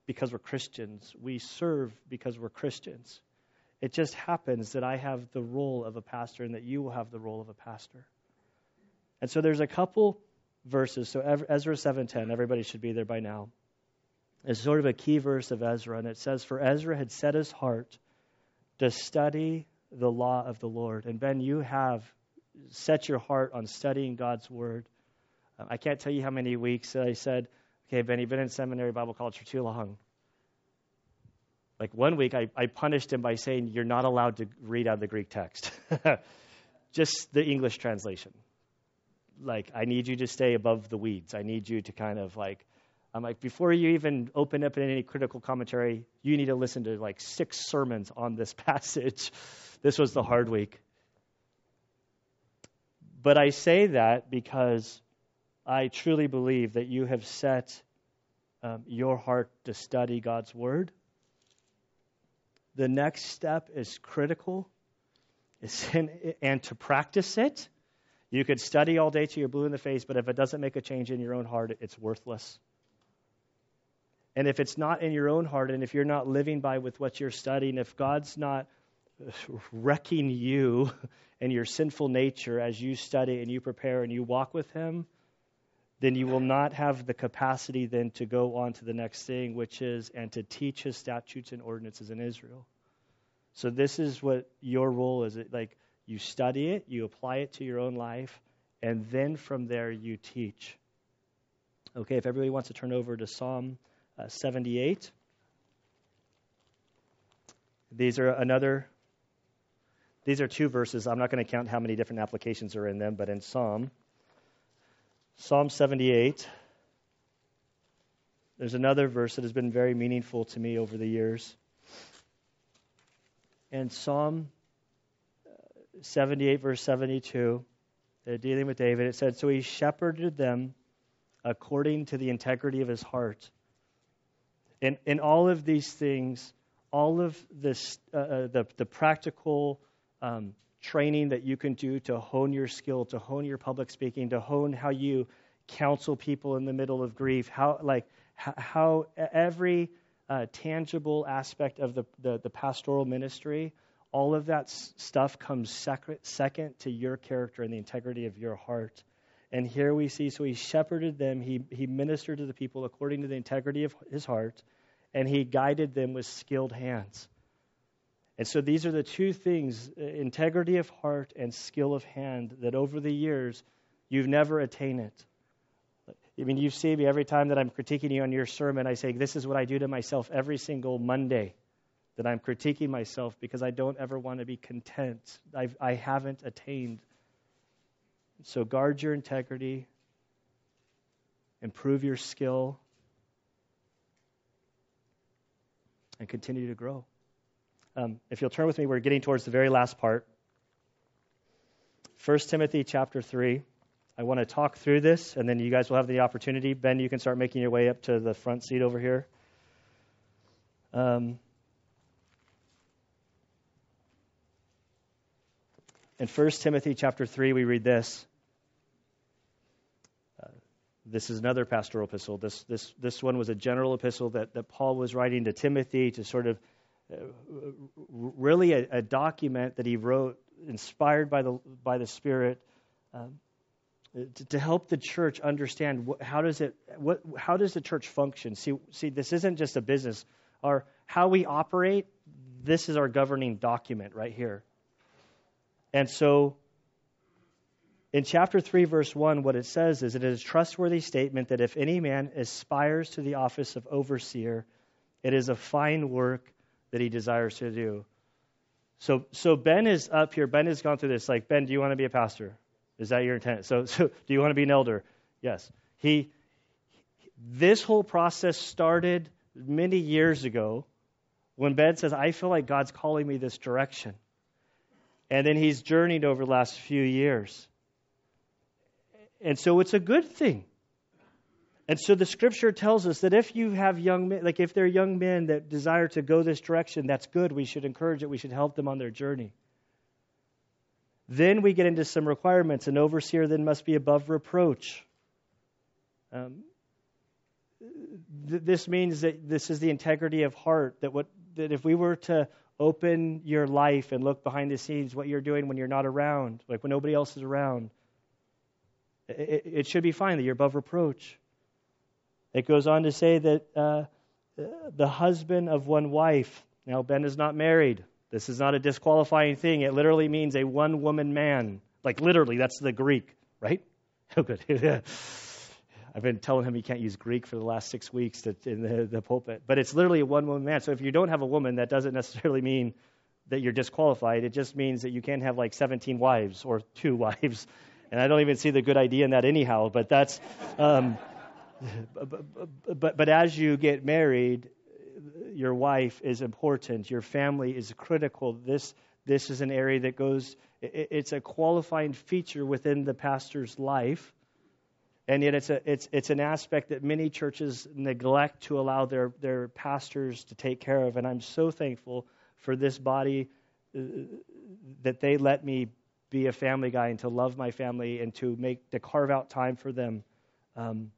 because we're Christians. We serve because we're Christians. It just happens that I have the role of a pastor and that you will have the role of a pastor. And so there's a couple verses. So Ezra 7:10, everybody should be there by now. It's sort of a key verse of Ezra, and it says, "For Ezra had set his heart to study the law of the Lord." And Ben, you have set your heart on studying God's word. Uh, I can't tell you how many weeks I said, "Okay, Ben, you've been in seminary Bible college for too long." Like one week, I, I punished him by saying, "You're not allowed to read out of the Greek text." Just the English translation like I need you to stay above the weeds. I need you to kind of like I'm like before you even open up in any critical commentary, you need to listen to like six sermons on this passage. this was the hard week. But I say that because I truly believe that you have set um, your heart to study God's Word. The next step is critical, in, and to practice it. You could study all day till you're blue in the face, but if it doesn't make a change in your own heart, it's worthless. And if it's not in your own heart, and if you're not living by with what you're studying, if God's not wrecking you and your sinful nature as you study and you prepare and you walk with Him, then you will not have the capacity then to go on to the next thing, which is and to teach His statutes and ordinances in Israel. So this is what your role is. Like you study it, you apply it to your own life, and then from there you teach. Okay, if everybody wants to turn over to Psalm uh, 78. These are another, these are two verses. I'm not going to count how many different applications are in them, but in Psalm, Psalm 78, there's another verse that has been very meaningful to me over the years. And Psalm 78, verse 72, uh, dealing with David, it said, So he shepherded them according to the integrity of his heart. In, in all of these things, all of this, uh, uh, the, the practical um, training that you can do to hone your skill, to hone your public speaking, to hone how you counsel people in the middle of grief, how, like, how every uh, tangible aspect of the, the, the pastoral ministry all of that stuff comes sec- second to your character and the integrity of your heart. And here we see, so he shepherded them, he, he ministered to the people according to the integrity of his heart, and he guided them with skilled hands. And so these are the two things uh, integrity of heart and skill of hand that over the years you've never attained it. I mean, you see me every time that I'm critiquing you on your sermon, I say, This is what I do to myself every single Monday that I'm critiquing myself because I don't ever want to be content. I've, I haven't attained. So guard your integrity, improve your skill, and continue to grow. Um, if you'll turn with me, we're getting towards the very last part. 1 Timothy chapter 3. I want to talk through this, and then you guys will have the opportunity. Ben, you can start making your way up to the front seat over here. Um, in 1 Timothy chapter 3, we read this. Uh, this is another pastoral epistle. This, this, this one was a general epistle that, that Paul was writing to Timothy to sort of really a, a, document that he wrote inspired by the, by the Spirit. Um, to, to, help the church understand how does it what how does the church function see see this isn't just a business our how we operate this is our governing document right here and so in chapter 3 verse 1 what it says is it is a trustworthy statement that if any man aspires to the office of overseer it is a fine work that he desires to do so so ben is up here ben has gone through this like ben do you want to be a pastor is that your intent? So, so do you want to be an elder? Yes. He, this whole process started many years ago when Ben says, I feel like God's calling me this direction. And then he's journeyed over the last few years. And so it's a good thing. And so the scripture tells us that if you have young men, like if they're young men that desire to go this direction, that's good. We should encourage it. We should help them on their journey. Then we get into some requirements. An overseer then must be above reproach. Um, th- this means that this is the integrity of heart. That what that if we were to open your life and look behind the scenes, what you're doing when you're not around, like when nobody else is around, it, it should be fine that you're above reproach. It goes on to say that uh, the husband of one wife. Now Ben is not married. This is not a disqualifying thing. It literally means a one woman man. Like, literally, that's the Greek, right? Oh, good. I've been telling him he can't use Greek for the last six weeks to, in the, the pulpit. But it's literally a one woman man. So if you don't have a woman, that doesn't necessarily mean that you're disqualified. It just means that you can't have like 17 wives or two wives. And I don't even see the good idea in that anyhow. But that's. Um, but, but, but as you get married, your wife is important. Your family is critical. This this is an area that goes. It's a qualifying feature within the pastor's life, and yet it's a it's it's an aspect that many churches neglect to allow their their pastors to take care of. And I'm so thankful for this body uh, that they let me be a family guy and to love my family and to make to carve out time for them. Um,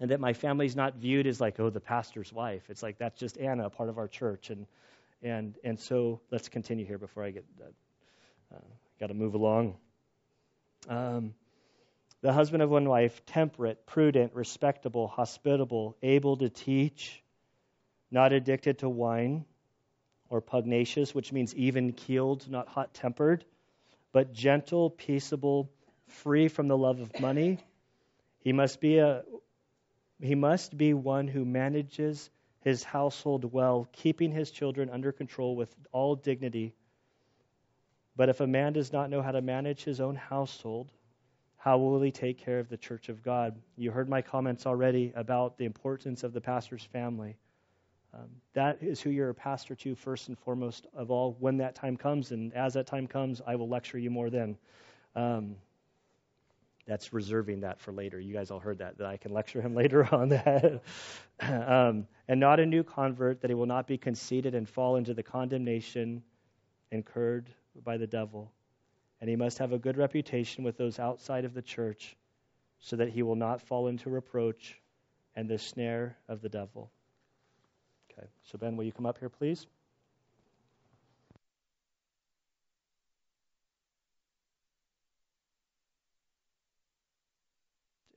and that my family's not viewed as like, oh, the pastor's wife. It's like that's just Anna, part of our church, and and and so let's continue here before I get uh, got to move along. Um, the husband of one wife, temperate, prudent, respectable, hospitable, able to teach, not addicted to wine or pugnacious, which means even keeled, not hot tempered, but gentle, peaceable, free from the love of money. He must be a he must be one who manages his household well, keeping his children under control with all dignity. But if a man does not know how to manage his own household, how will he take care of the church of God? You heard my comments already about the importance of the pastor's family. Um, that is who you're a pastor to first and foremost of all when that time comes. And as that time comes, I will lecture you more then. Um, that's reserving that for later. You guys all heard that, that I can lecture him later on that. um, and not a new convert, that he will not be conceited and fall into the condemnation incurred by the devil. And he must have a good reputation with those outside of the church, so that he will not fall into reproach and the snare of the devil. Okay, so Ben, will you come up here, please?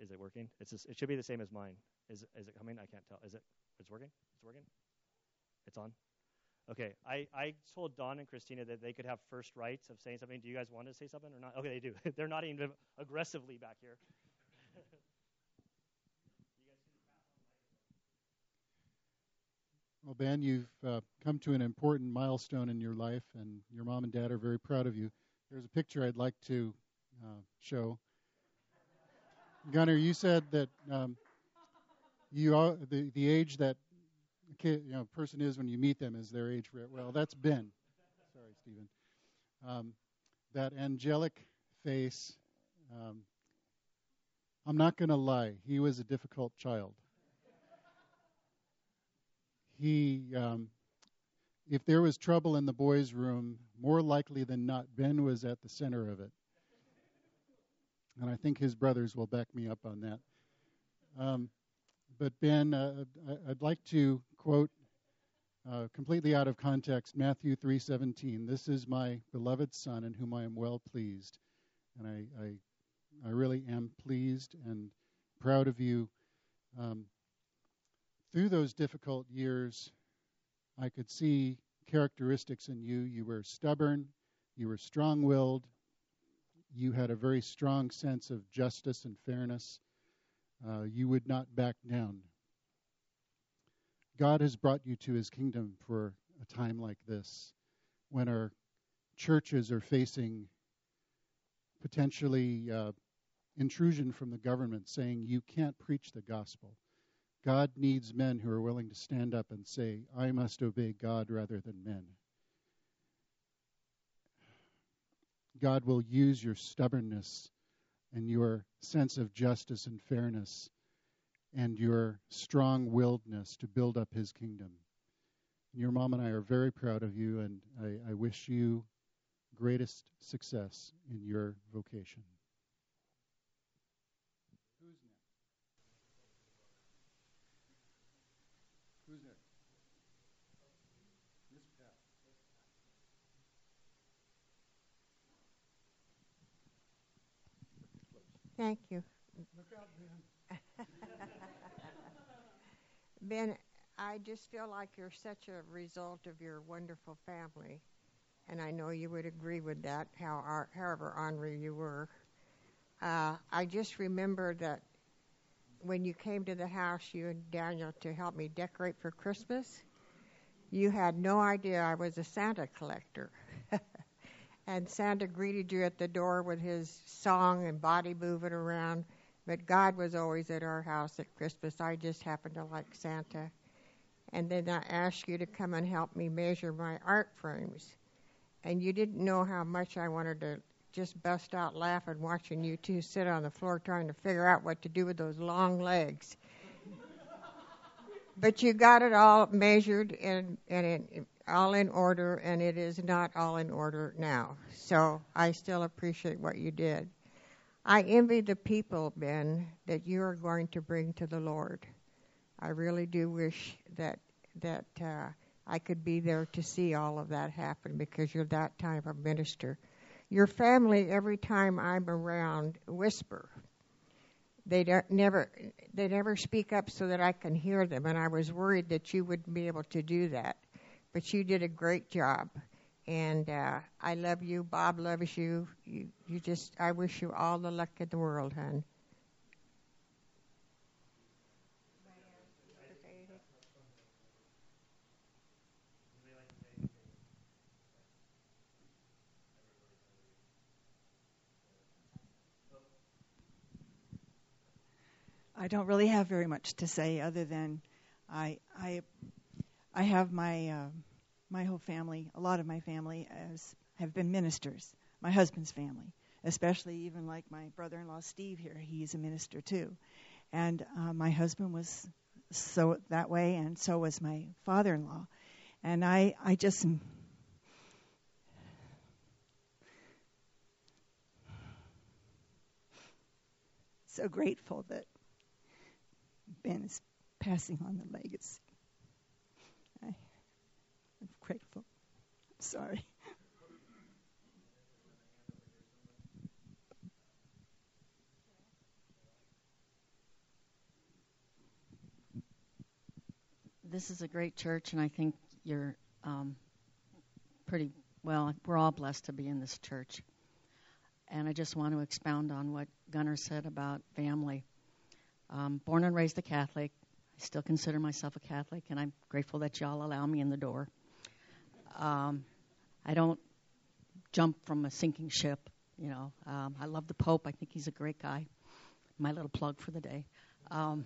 Is it working? It's just, it should be the same as mine. Is is it coming? I can't tell. Is it? It's working. It's working. It's on. Okay. I I told Don and Christina that they could have first rights of saying something. Do you guys want to say something or not? Okay, they do. They're not even aggressively back here. Well, Ben, you've uh, come to an important milestone in your life, and your mom and dad are very proud of you. There's a picture I'd like to uh, show. Gunner, you said that um, you are, the the age that a kid, you know, person is when you meet them is their age. Well, that's Ben. Sorry, Stephen. Um, that angelic face. Um, I'm not going to lie, he was a difficult child. He, um, if there was trouble in the boys' room, more likely than not, Ben was at the center of it. And I think his brothers will back me up on that. Um, but Ben, uh, I'd like to quote uh, completely out of context Matthew 3:17. This is my beloved son in whom I am well pleased, and I I, I really am pleased and proud of you. Um, through those difficult years, I could see characteristics in you. You were stubborn, you were strong-willed, you had a very strong sense of justice and fairness. Uh, you would not back down. God has brought you to his kingdom for a time like this when our churches are facing potentially uh, intrusion from the government saying you can't preach the gospel. God needs men who are willing to stand up and say, I must obey God rather than men. God will use your stubbornness and your sense of justice and fairness and your strong willedness to build up his kingdom. Your mom and I are very proud of you, and I, I wish you greatest success in your vocation. Who's next? Who's next? Thank you. Ben, I just feel like you're such a result of your wonderful family, and I know you would agree with that. How, however ornery you were, uh, I just remember that when you came to the house, you and Daniel, to help me decorate for Christmas, you had no idea I was a Santa collector. and Santa greeted you at the door with his song and body moving around. But God was always at our house at Christmas. I just happened to like Santa. And then I asked you to come and help me measure my art frames. And you didn't know how much I wanted to just bust out laughing watching you two sit on the floor trying to figure out what to do with those long legs. But you got it all measured and, and it, all in order, and it is not all in order now. So I still appreciate what you did. I envy the people, Ben, that you are going to bring to the Lord. I really do wish that that uh, I could be there to see all of that happen because you're that type of minister. Your family, every time I'm around, whisper. They don't, never they never speak up so that I can hear them, and I was worried that you wouldn't be able to do that but you did a great job. And uh, I love you. Bob loves you. You, you just, I wish you all the luck in the world, hon. I don't really have very much to say other than I I I have my uh, my whole family, a lot of my family, as have been ministers. My husband's family, especially even like my brother-in-law Steve here, he's a minister too, and uh, my husband was so that way, and so was my father-in-law, and I I just so grateful that Ben is passing on the legacy. I'm grateful. I'm sorry. This is a great church, and I think you're um, pretty well. We're all blessed to be in this church. And I just want to expound on what Gunnar said about family. Um, born and raised a Catholic, I still consider myself a Catholic, and I'm grateful that y'all allow me in the door. Um, I don't jump from a sinking ship. You know, um, I love the Pope. I think he's a great guy. My little plug for the day. Um,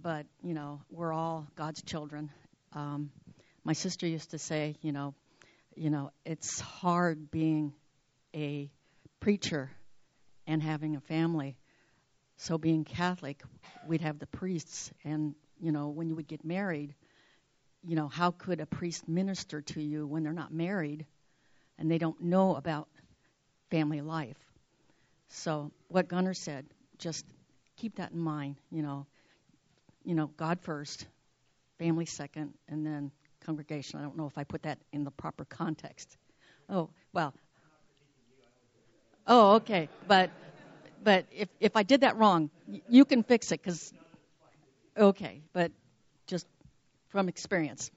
but you know, we're all God's children. Um, my sister used to say, you know, you know, it's hard being a preacher and having a family. So being Catholic, we'd have the priests, and you know, when you would get married, you know, how could a priest minister to you when they're not married and they don't know about family life? So what Gunnar said, just keep that in mind. You know, you know, God first, family second, and then congregation. I don't know if I put that in the proper context. Oh well. Oh okay, but but if if I did that wrong, you can fix it because okay, but just from experience,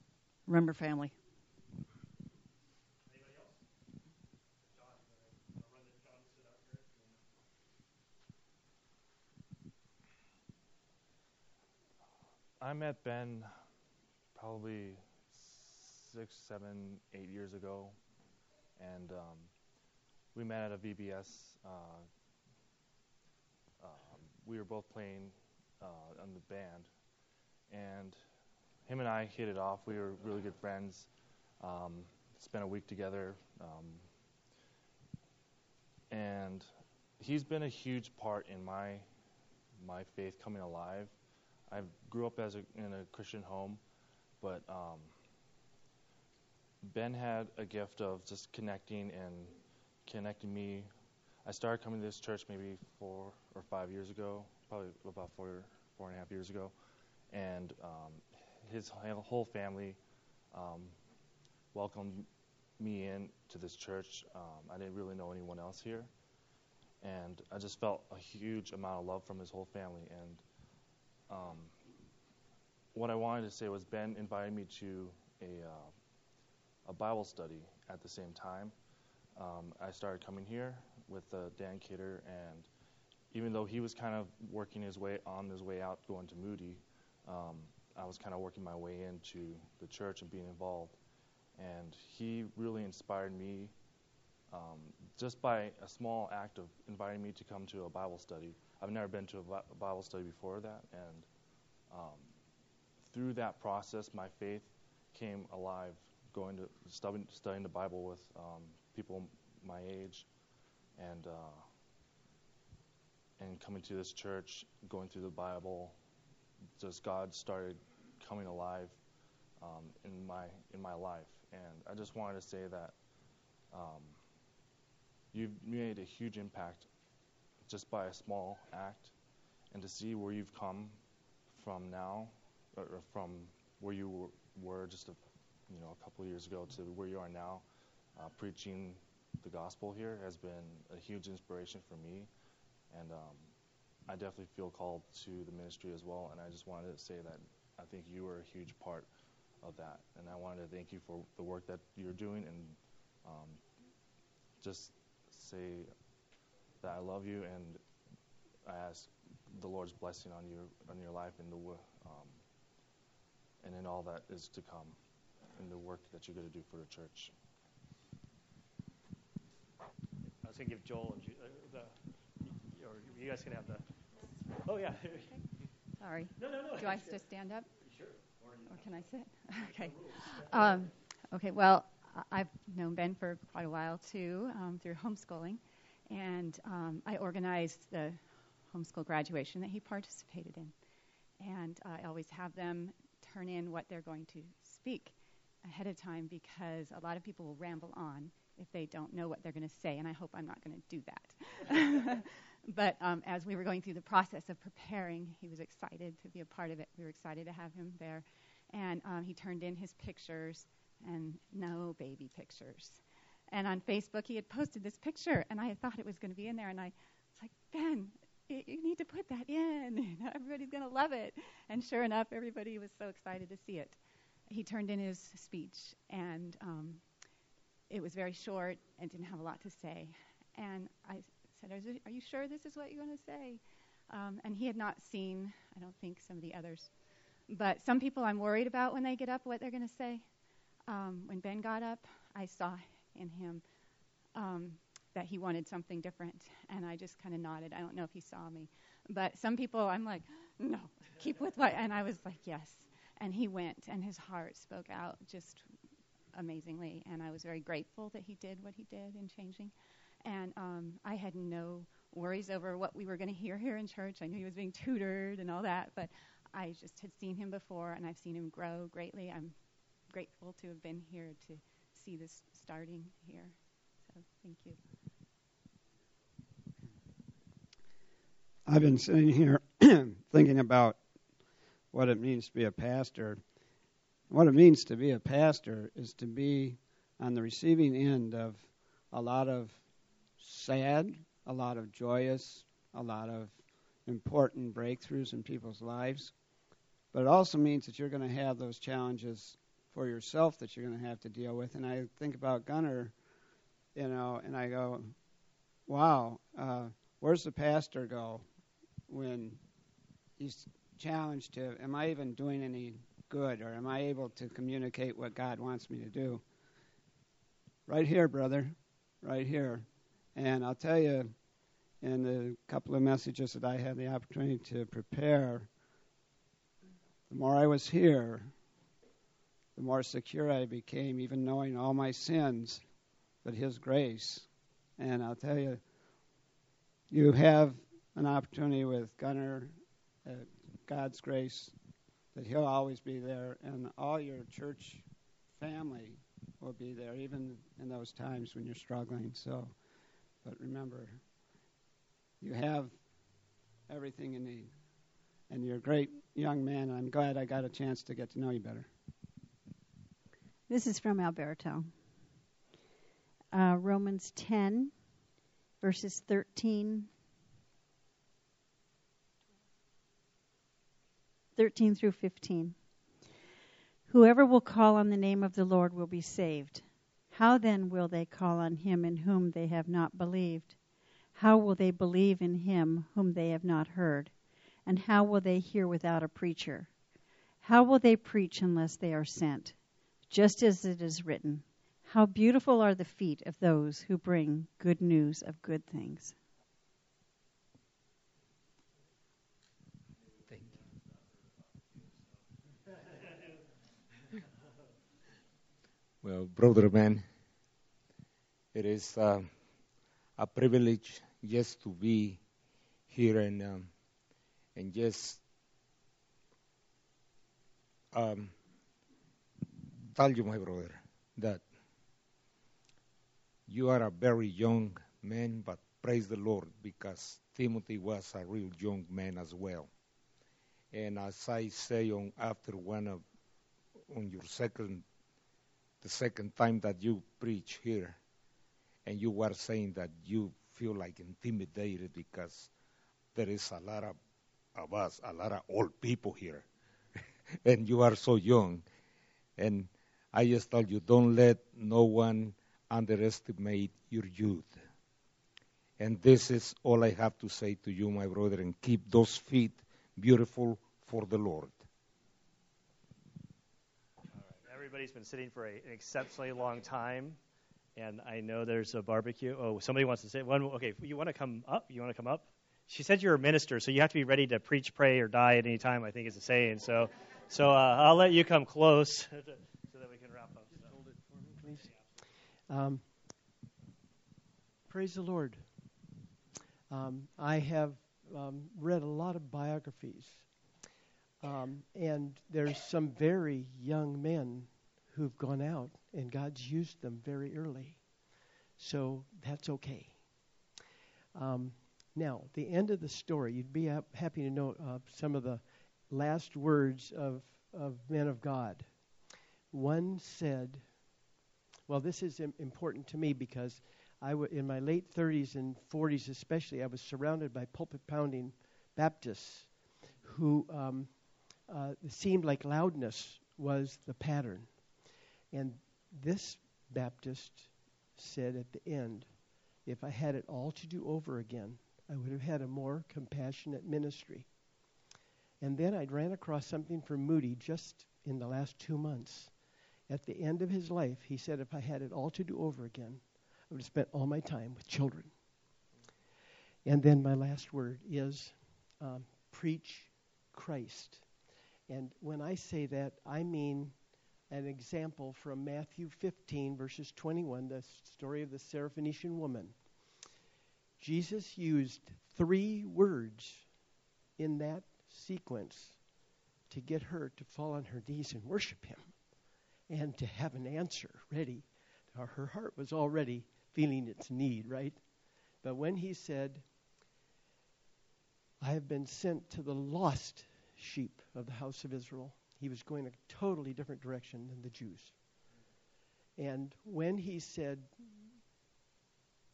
remember family. I met Ben probably six, seven, eight years ago, and um, we met at a VBS. Uh, we were both playing uh, on the band, and him and I hit it off. We were really good friends. Um, spent a week together, um, and he's been a huge part in my my faith coming alive. I grew up as a, in a Christian home, but um, Ben had a gift of just connecting and connecting me. I started coming to this church maybe four or five years ago, probably about four, four and a half years ago, and um, his whole family um, welcomed me in to this church. Um, I didn't really know anyone else here, and I just felt a huge amount of love from his whole family. And um, what I wanted to say was Ben invited me to a uh, a Bible study at the same time. Um, I started coming here with uh, Dan Kidder, and even though he was kind of working his way on his way out going to Moody, um, I was kind of working my way into the church and being involved. And he really inspired me um, just by a small act of inviting me to come to a Bible study. I've never been to a Bible study before that, and um, through that process, my faith came alive going to studying, the Bible with um, people my age, and uh, and coming to this church, going through the Bible, just God started coming alive um, in my in my life, and I just wanted to say that um, you've made a huge impact just by a small act, and to see where you've come from now, or from where you were, just a you know, a couple of years ago to where you are now, uh, preaching the gospel here has been a huge inspiration for me, and um, I definitely feel called to the ministry as well. And I just wanted to say that I think you are a huge part of that, and I wanted to thank you for the work that you're doing, and um, just say that I love you, and I ask the Lord's blessing on you on your life and the um, and in all that is to come in the work that you're going to do for the church. I was going to give Joel and uh, the, or you guys can have the. Oh yeah. Sorry. No, no, no. Do I just stand up? Sure. Or, or can I sit? okay. Um, okay. Well, I've known Ben for quite a while too, um, through homeschooling, and um, I organized the homeschool graduation that he participated in, and I always have them turn in what they're going to speak ahead of time because a lot of people will ramble on if they don't know what they're going to say, and I hope I'm not going to do that. but um, as we were going through the process of preparing, he was excited to be a part of it. We were excited to have him there. And um, he turned in his pictures, and no baby pictures. And on Facebook, he had posted this picture, and I thought it was going to be in there, and I was like, Ben, you need to put that in. Everybody's going to love it. And sure enough, everybody was so excited to see it he turned in his speech, and um, it was very short and didn't have a lot to say. And I said, Are you sure this is what you want to say? Um, and he had not seen, I don't think, some of the others. But some people I'm worried about when they get up what they're going to say. Um, when Ben got up, I saw in him um, that he wanted something different. And I just kind of nodded. I don't know if he saw me. But some people, I'm like, no, keep with what. And I was like, yes. And he went, and his heart spoke out just amazingly. And I was very grateful that he did what he did in changing. And um, I had no worries over what we were going to hear here in church. I knew he was being tutored and all that, but I just had seen him before, and I've seen him grow greatly. I'm grateful to have been here to see this starting here. So thank you. I've been sitting here thinking about what it means to be a pastor. What it means to be a pastor is to be on the receiving end of a lot of sad, a lot of joyous, a lot of important breakthroughs in people's lives. But it also means that you're going to have those challenges for yourself that you're going to have to deal with. And I think about Gunner, you know, and I go, wow, uh, where's the pastor go when he's challenged to, am I even doing any good or am I able to communicate what God wants me to do? Right here, brother, right here. And I'll tell you, in the couple of messages that I had the opportunity to prepare, the more I was here, the more secure I became, even knowing all my sins, but His grace. And I'll tell you, you have an opportunity with Gunner, uh, God's grace, that He'll always be there, and all your church family will be there, even in those times when you're struggling. So, but remember, you have everything you need. And you're a great young man, I'm glad I got a chance to get to know you better. This is from Alberto. Uh, Romans 10, verses 13, 13 through 15. Whoever will call on the name of the Lord will be saved. How then will they call on him in whom they have not believed? How will they believe in him whom they have not heard? And how will they hear without a preacher? How will they preach unless they are sent? Just as it is written, How beautiful are the feet of those who bring good news of good things. Well, brother man, it is uh, a privilege just to be here and um, and just um, tell you, my brother, that you are a very young man, but praise the Lord because Timothy was a real young man as well. And as I say on after one of on your second the second time that you preach here, and you were saying that you feel like intimidated because there is a lot of, of us, a lot of old people here, and you are so young. And I just tell you, don't let no one underestimate your youth. And this is all I have to say to you, my brother, and keep those feet beautiful for the Lord. Everybody's been sitting for a, an exceptionally long time, and I know there's a barbecue. Oh, somebody wants to say one. Okay, you want to come up? You want to come up? She said you're a minister, so you have to be ready to preach, pray, or die at any time. I think is the saying. So, so uh, I'll let you come close so that we can wrap up. Just hold it for me, please. Um, praise the Lord. Um, I have um, read a lot of biographies, um, and there's some very young men who've gone out, and God's used them very early. So that's okay. Um, now, the end of the story, you'd be happy to know uh, some of the last words of, of men of God. One said, well, this is important to me because I w- in my late 30s and 40s, especially, I was surrounded by pulpit pounding Baptists who um, uh, seemed like loudness was the pattern. And this Baptist said at the end, if I had it all to do over again, I would have had a more compassionate ministry. And then I ran across something from Moody just in the last two months. At the end of his life, he said, if I had it all to do over again, I would have spent all my time with children. And then my last word is um, preach Christ. And when I say that, I mean an example from Matthew 15, verses 21, the story of the Syrophoenician woman. Jesus used three words in that sequence to get her to fall on her knees and worship him and to have an answer ready. Her heart was already feeling its need, right? But when he said, I have been sent to the lost sheep of the house of Israel, he was going a totally different direction than the Jews. And when he said,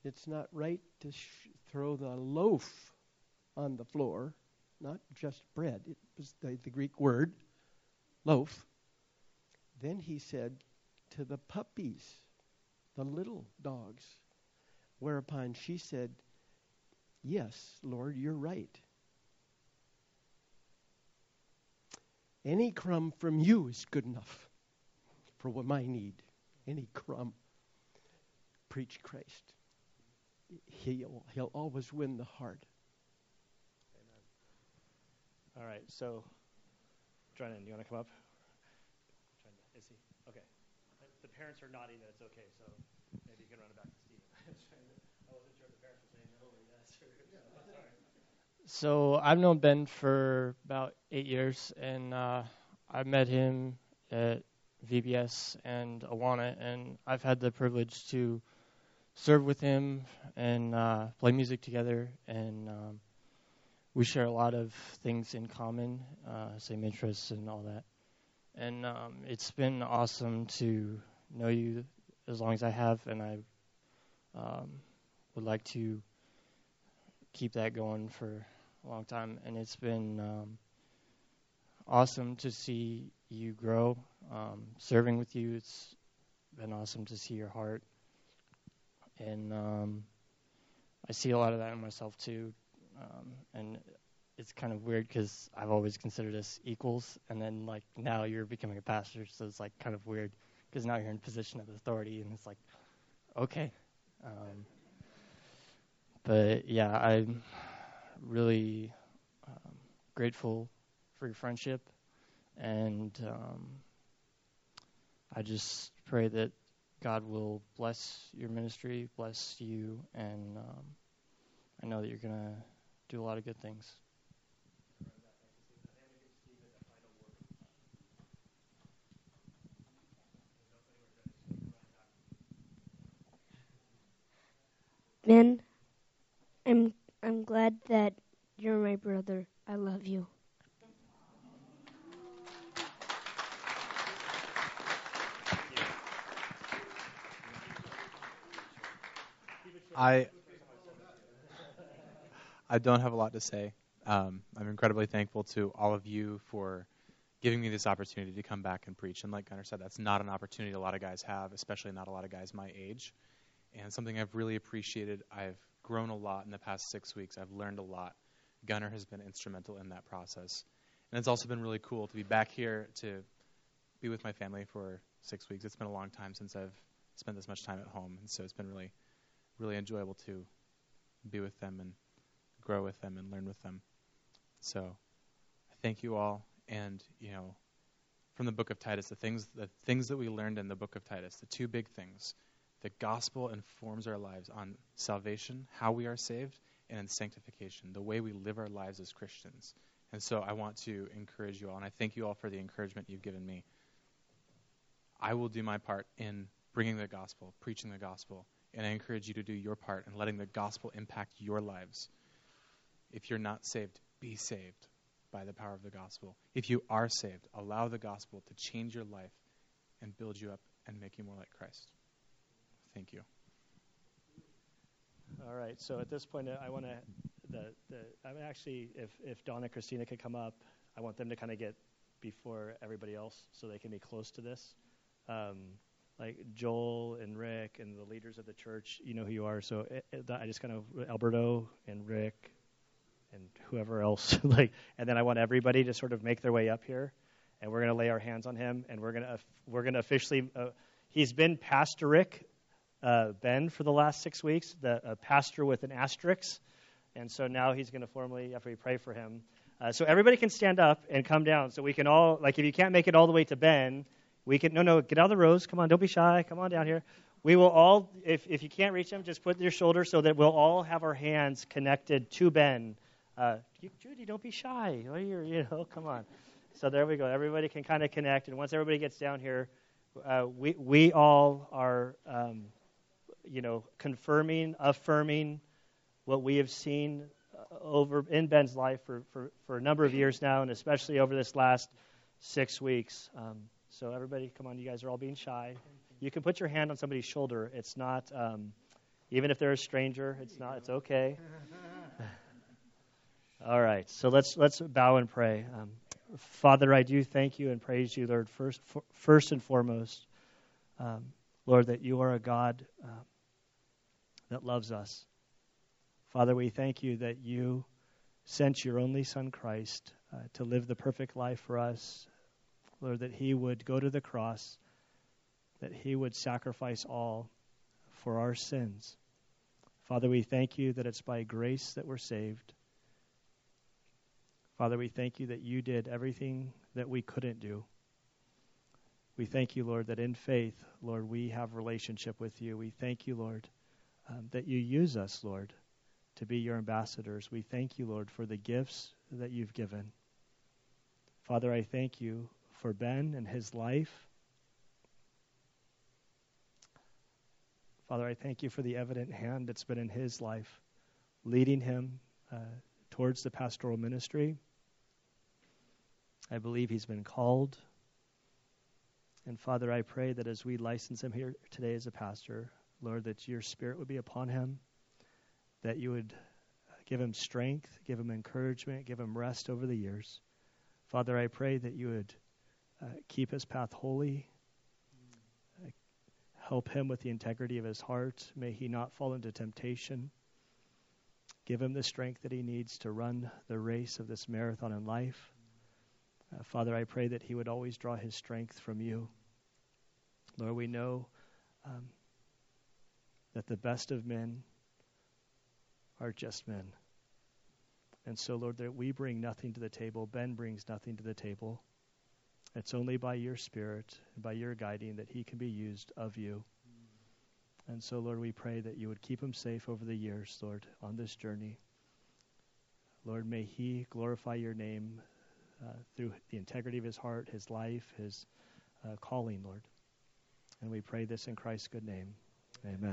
it's not right to sh- throw the loaf on the floor, not just bread, it was the, the Greek word, loaf. Then he said, to the puppies, the little dogs. Whereupon she said, Yes, Lord, you're right. Any crumb from you is good enough for what my need. Any crumb. Preach Christ. He'll, he'll always win the heart. Amen. All right, so, Drennan, you want to come up? Is he? Okay. The parents are nodding that it's okay, so maybe you can run it back to Stephen. I wasn't sure if the parents were saying no or yes. Or, sorry. So I've known Ben for about eight years, and uh, I met him at VBS and Awana, and I've had the privilege to serve with him and uh, play music together, and um, we share a lot of things in common, uh, same interests and all that. And um, it's been awesome to know you as long as I have, and I um, would like to keep that going for a long time. And it's been um, awesome to see you grow. Um, serving with you, it's been awesome to see your heart. And um, I see a lot of that in myself too. Um, and it's kind of weird because I've always considered us equals, and then like now you're becoming a pastor, so it's like kind of weird because now you're in a position of authority, and it's like, okay. Um, but yeah, I'm really um, grateful for your friendship, and um, I just pray that God will bless your ministry, bless you, and um, I know that you're gonna do a lot of good things. Ben, I'm I'm glad that you're my brother. I love you. I I don't have a lot to say. Um, I'm incredibly thankful to all of you for giving me this opportunity to come back and preach. And like Gunnar said, that's not an opportunity a lot of guys have, especially not a lot of guys my age. And something I've really appreciated. I've grown a lot in the past six weeks. I've learned a lot. Gunner has been instrumental in that process. And it's also been really cool to be back here to be with my family for six weeks. It's been a long time since I've spent this much time at home, and so it's been really, really enjoyable to be with them and grow with them and learn with them. So, thank you all, and you know, from the book of Titus, the things, the things that we learned in the book of Titus, the two big things, the gospel informs our lives on salvation, how we are saved, and in sanctification, the way we live our lives as Christians. And so I want to encourage you all, and I thank you all for the encouragement you've given me. I will do my part in bringing the gospel, preaching the gospel, and I encourage you to do your part in letting the gospel impact your lives. If you're not saved, be saved by the power of the gospel. If you are saved, allow the gospel to change your life and build you up and make you more like Christ. Thank you. All right. So at this point, I want to. The, the I'm actually, if if Don and Christina could come up, I want them to kind of get before everybody else, so they can be close to this. Um, like Joel and Rick and the leaders of the church, you know who you are. So it, it, I just kind of Alberto and Rick and whoever else, like, and then I want everybody to sort of make their way up here, and we're going to lay our hands on him, and we're going to we're going to officially. Uh, he's been Pastor Rick uh, Ben for the last six weeks, the uh, pastor with an asterisk. And so now he's going to formally, after we pray for him. Uh, so everybody can stand up and come down. So we can all, like, if you can't make it all the way to Ben, we can, no, no, get out of the rows. Come on, don't be shy. Come on down here. we will all, if, if you can't reach him, just put your shoulder so that we'll all have our hands connected to Ben. Uh, Judy, don't be shy. Oh, you're, you know, come on. So there we go. Everybody can kind of connect, and once everybody gets down here, uh, we we all are, um, you know, confirming, affirming what we have seen uh, over in Ben's life for, for, for a number of years now, and especially over this last six weeks. Um, so everybody, come on, you guys are all being shy. You can put your hand on somebody's shoulder. It's not, um, even if they're a stranger, it's not. It's okay. all right. So let's let's bow and pray. Um, Father, I do thank you and praise you, Lord. First, for, first and foremost, um, Lord, that you are a God uh, that loves us. Father, we thank you that you sent your only Son, Christ, uh, to live the perfect life for us. Lord, that he would go to the cross that he would sacrifice all for our sins. Father, we thank you that it's by grace that we're saved. Father, we thank you that you did everything that we couldn't do. We thank you, Lord, that in faith, Lord, we have relationship with you. We thank you, Lord, um, that you use us, Lord, to be your ambassadors. We thank you, Lord, for the gifts that you've given. Father, I thank you for Ben and his life. Father, I thank you for the evident hand that's been in his life, leading him uh, towards the pastoral ministry. I believe he's been called. And Father, I pray that as we license him here today as a pastor, Lord, that your spirit would be upon him, that you would give him strength, give him encouragement, give him rest over the years. Father, I pray that you would uh, keep his path holy, Help him with the integrity of his heart. May he not fall into temptation. Give him the strength that he needs to run the race of this marathon in life. Uh, Father, I pray that he would always draw his strength from you. Lord, we know um, that the best of men are just men. And so, Lord, that we bring nothing to the table. Ben brings nothing to the table. It's only by your Spirit and by your guiding that he can be used of you. And so, Lord, we pray that you would keep him safe over the years, Lord, on this journey. Lord, may he glorify your name through the integrity of his heart, his life, his uh, calling, Lord. And we pray this in Christ's good name. Amen.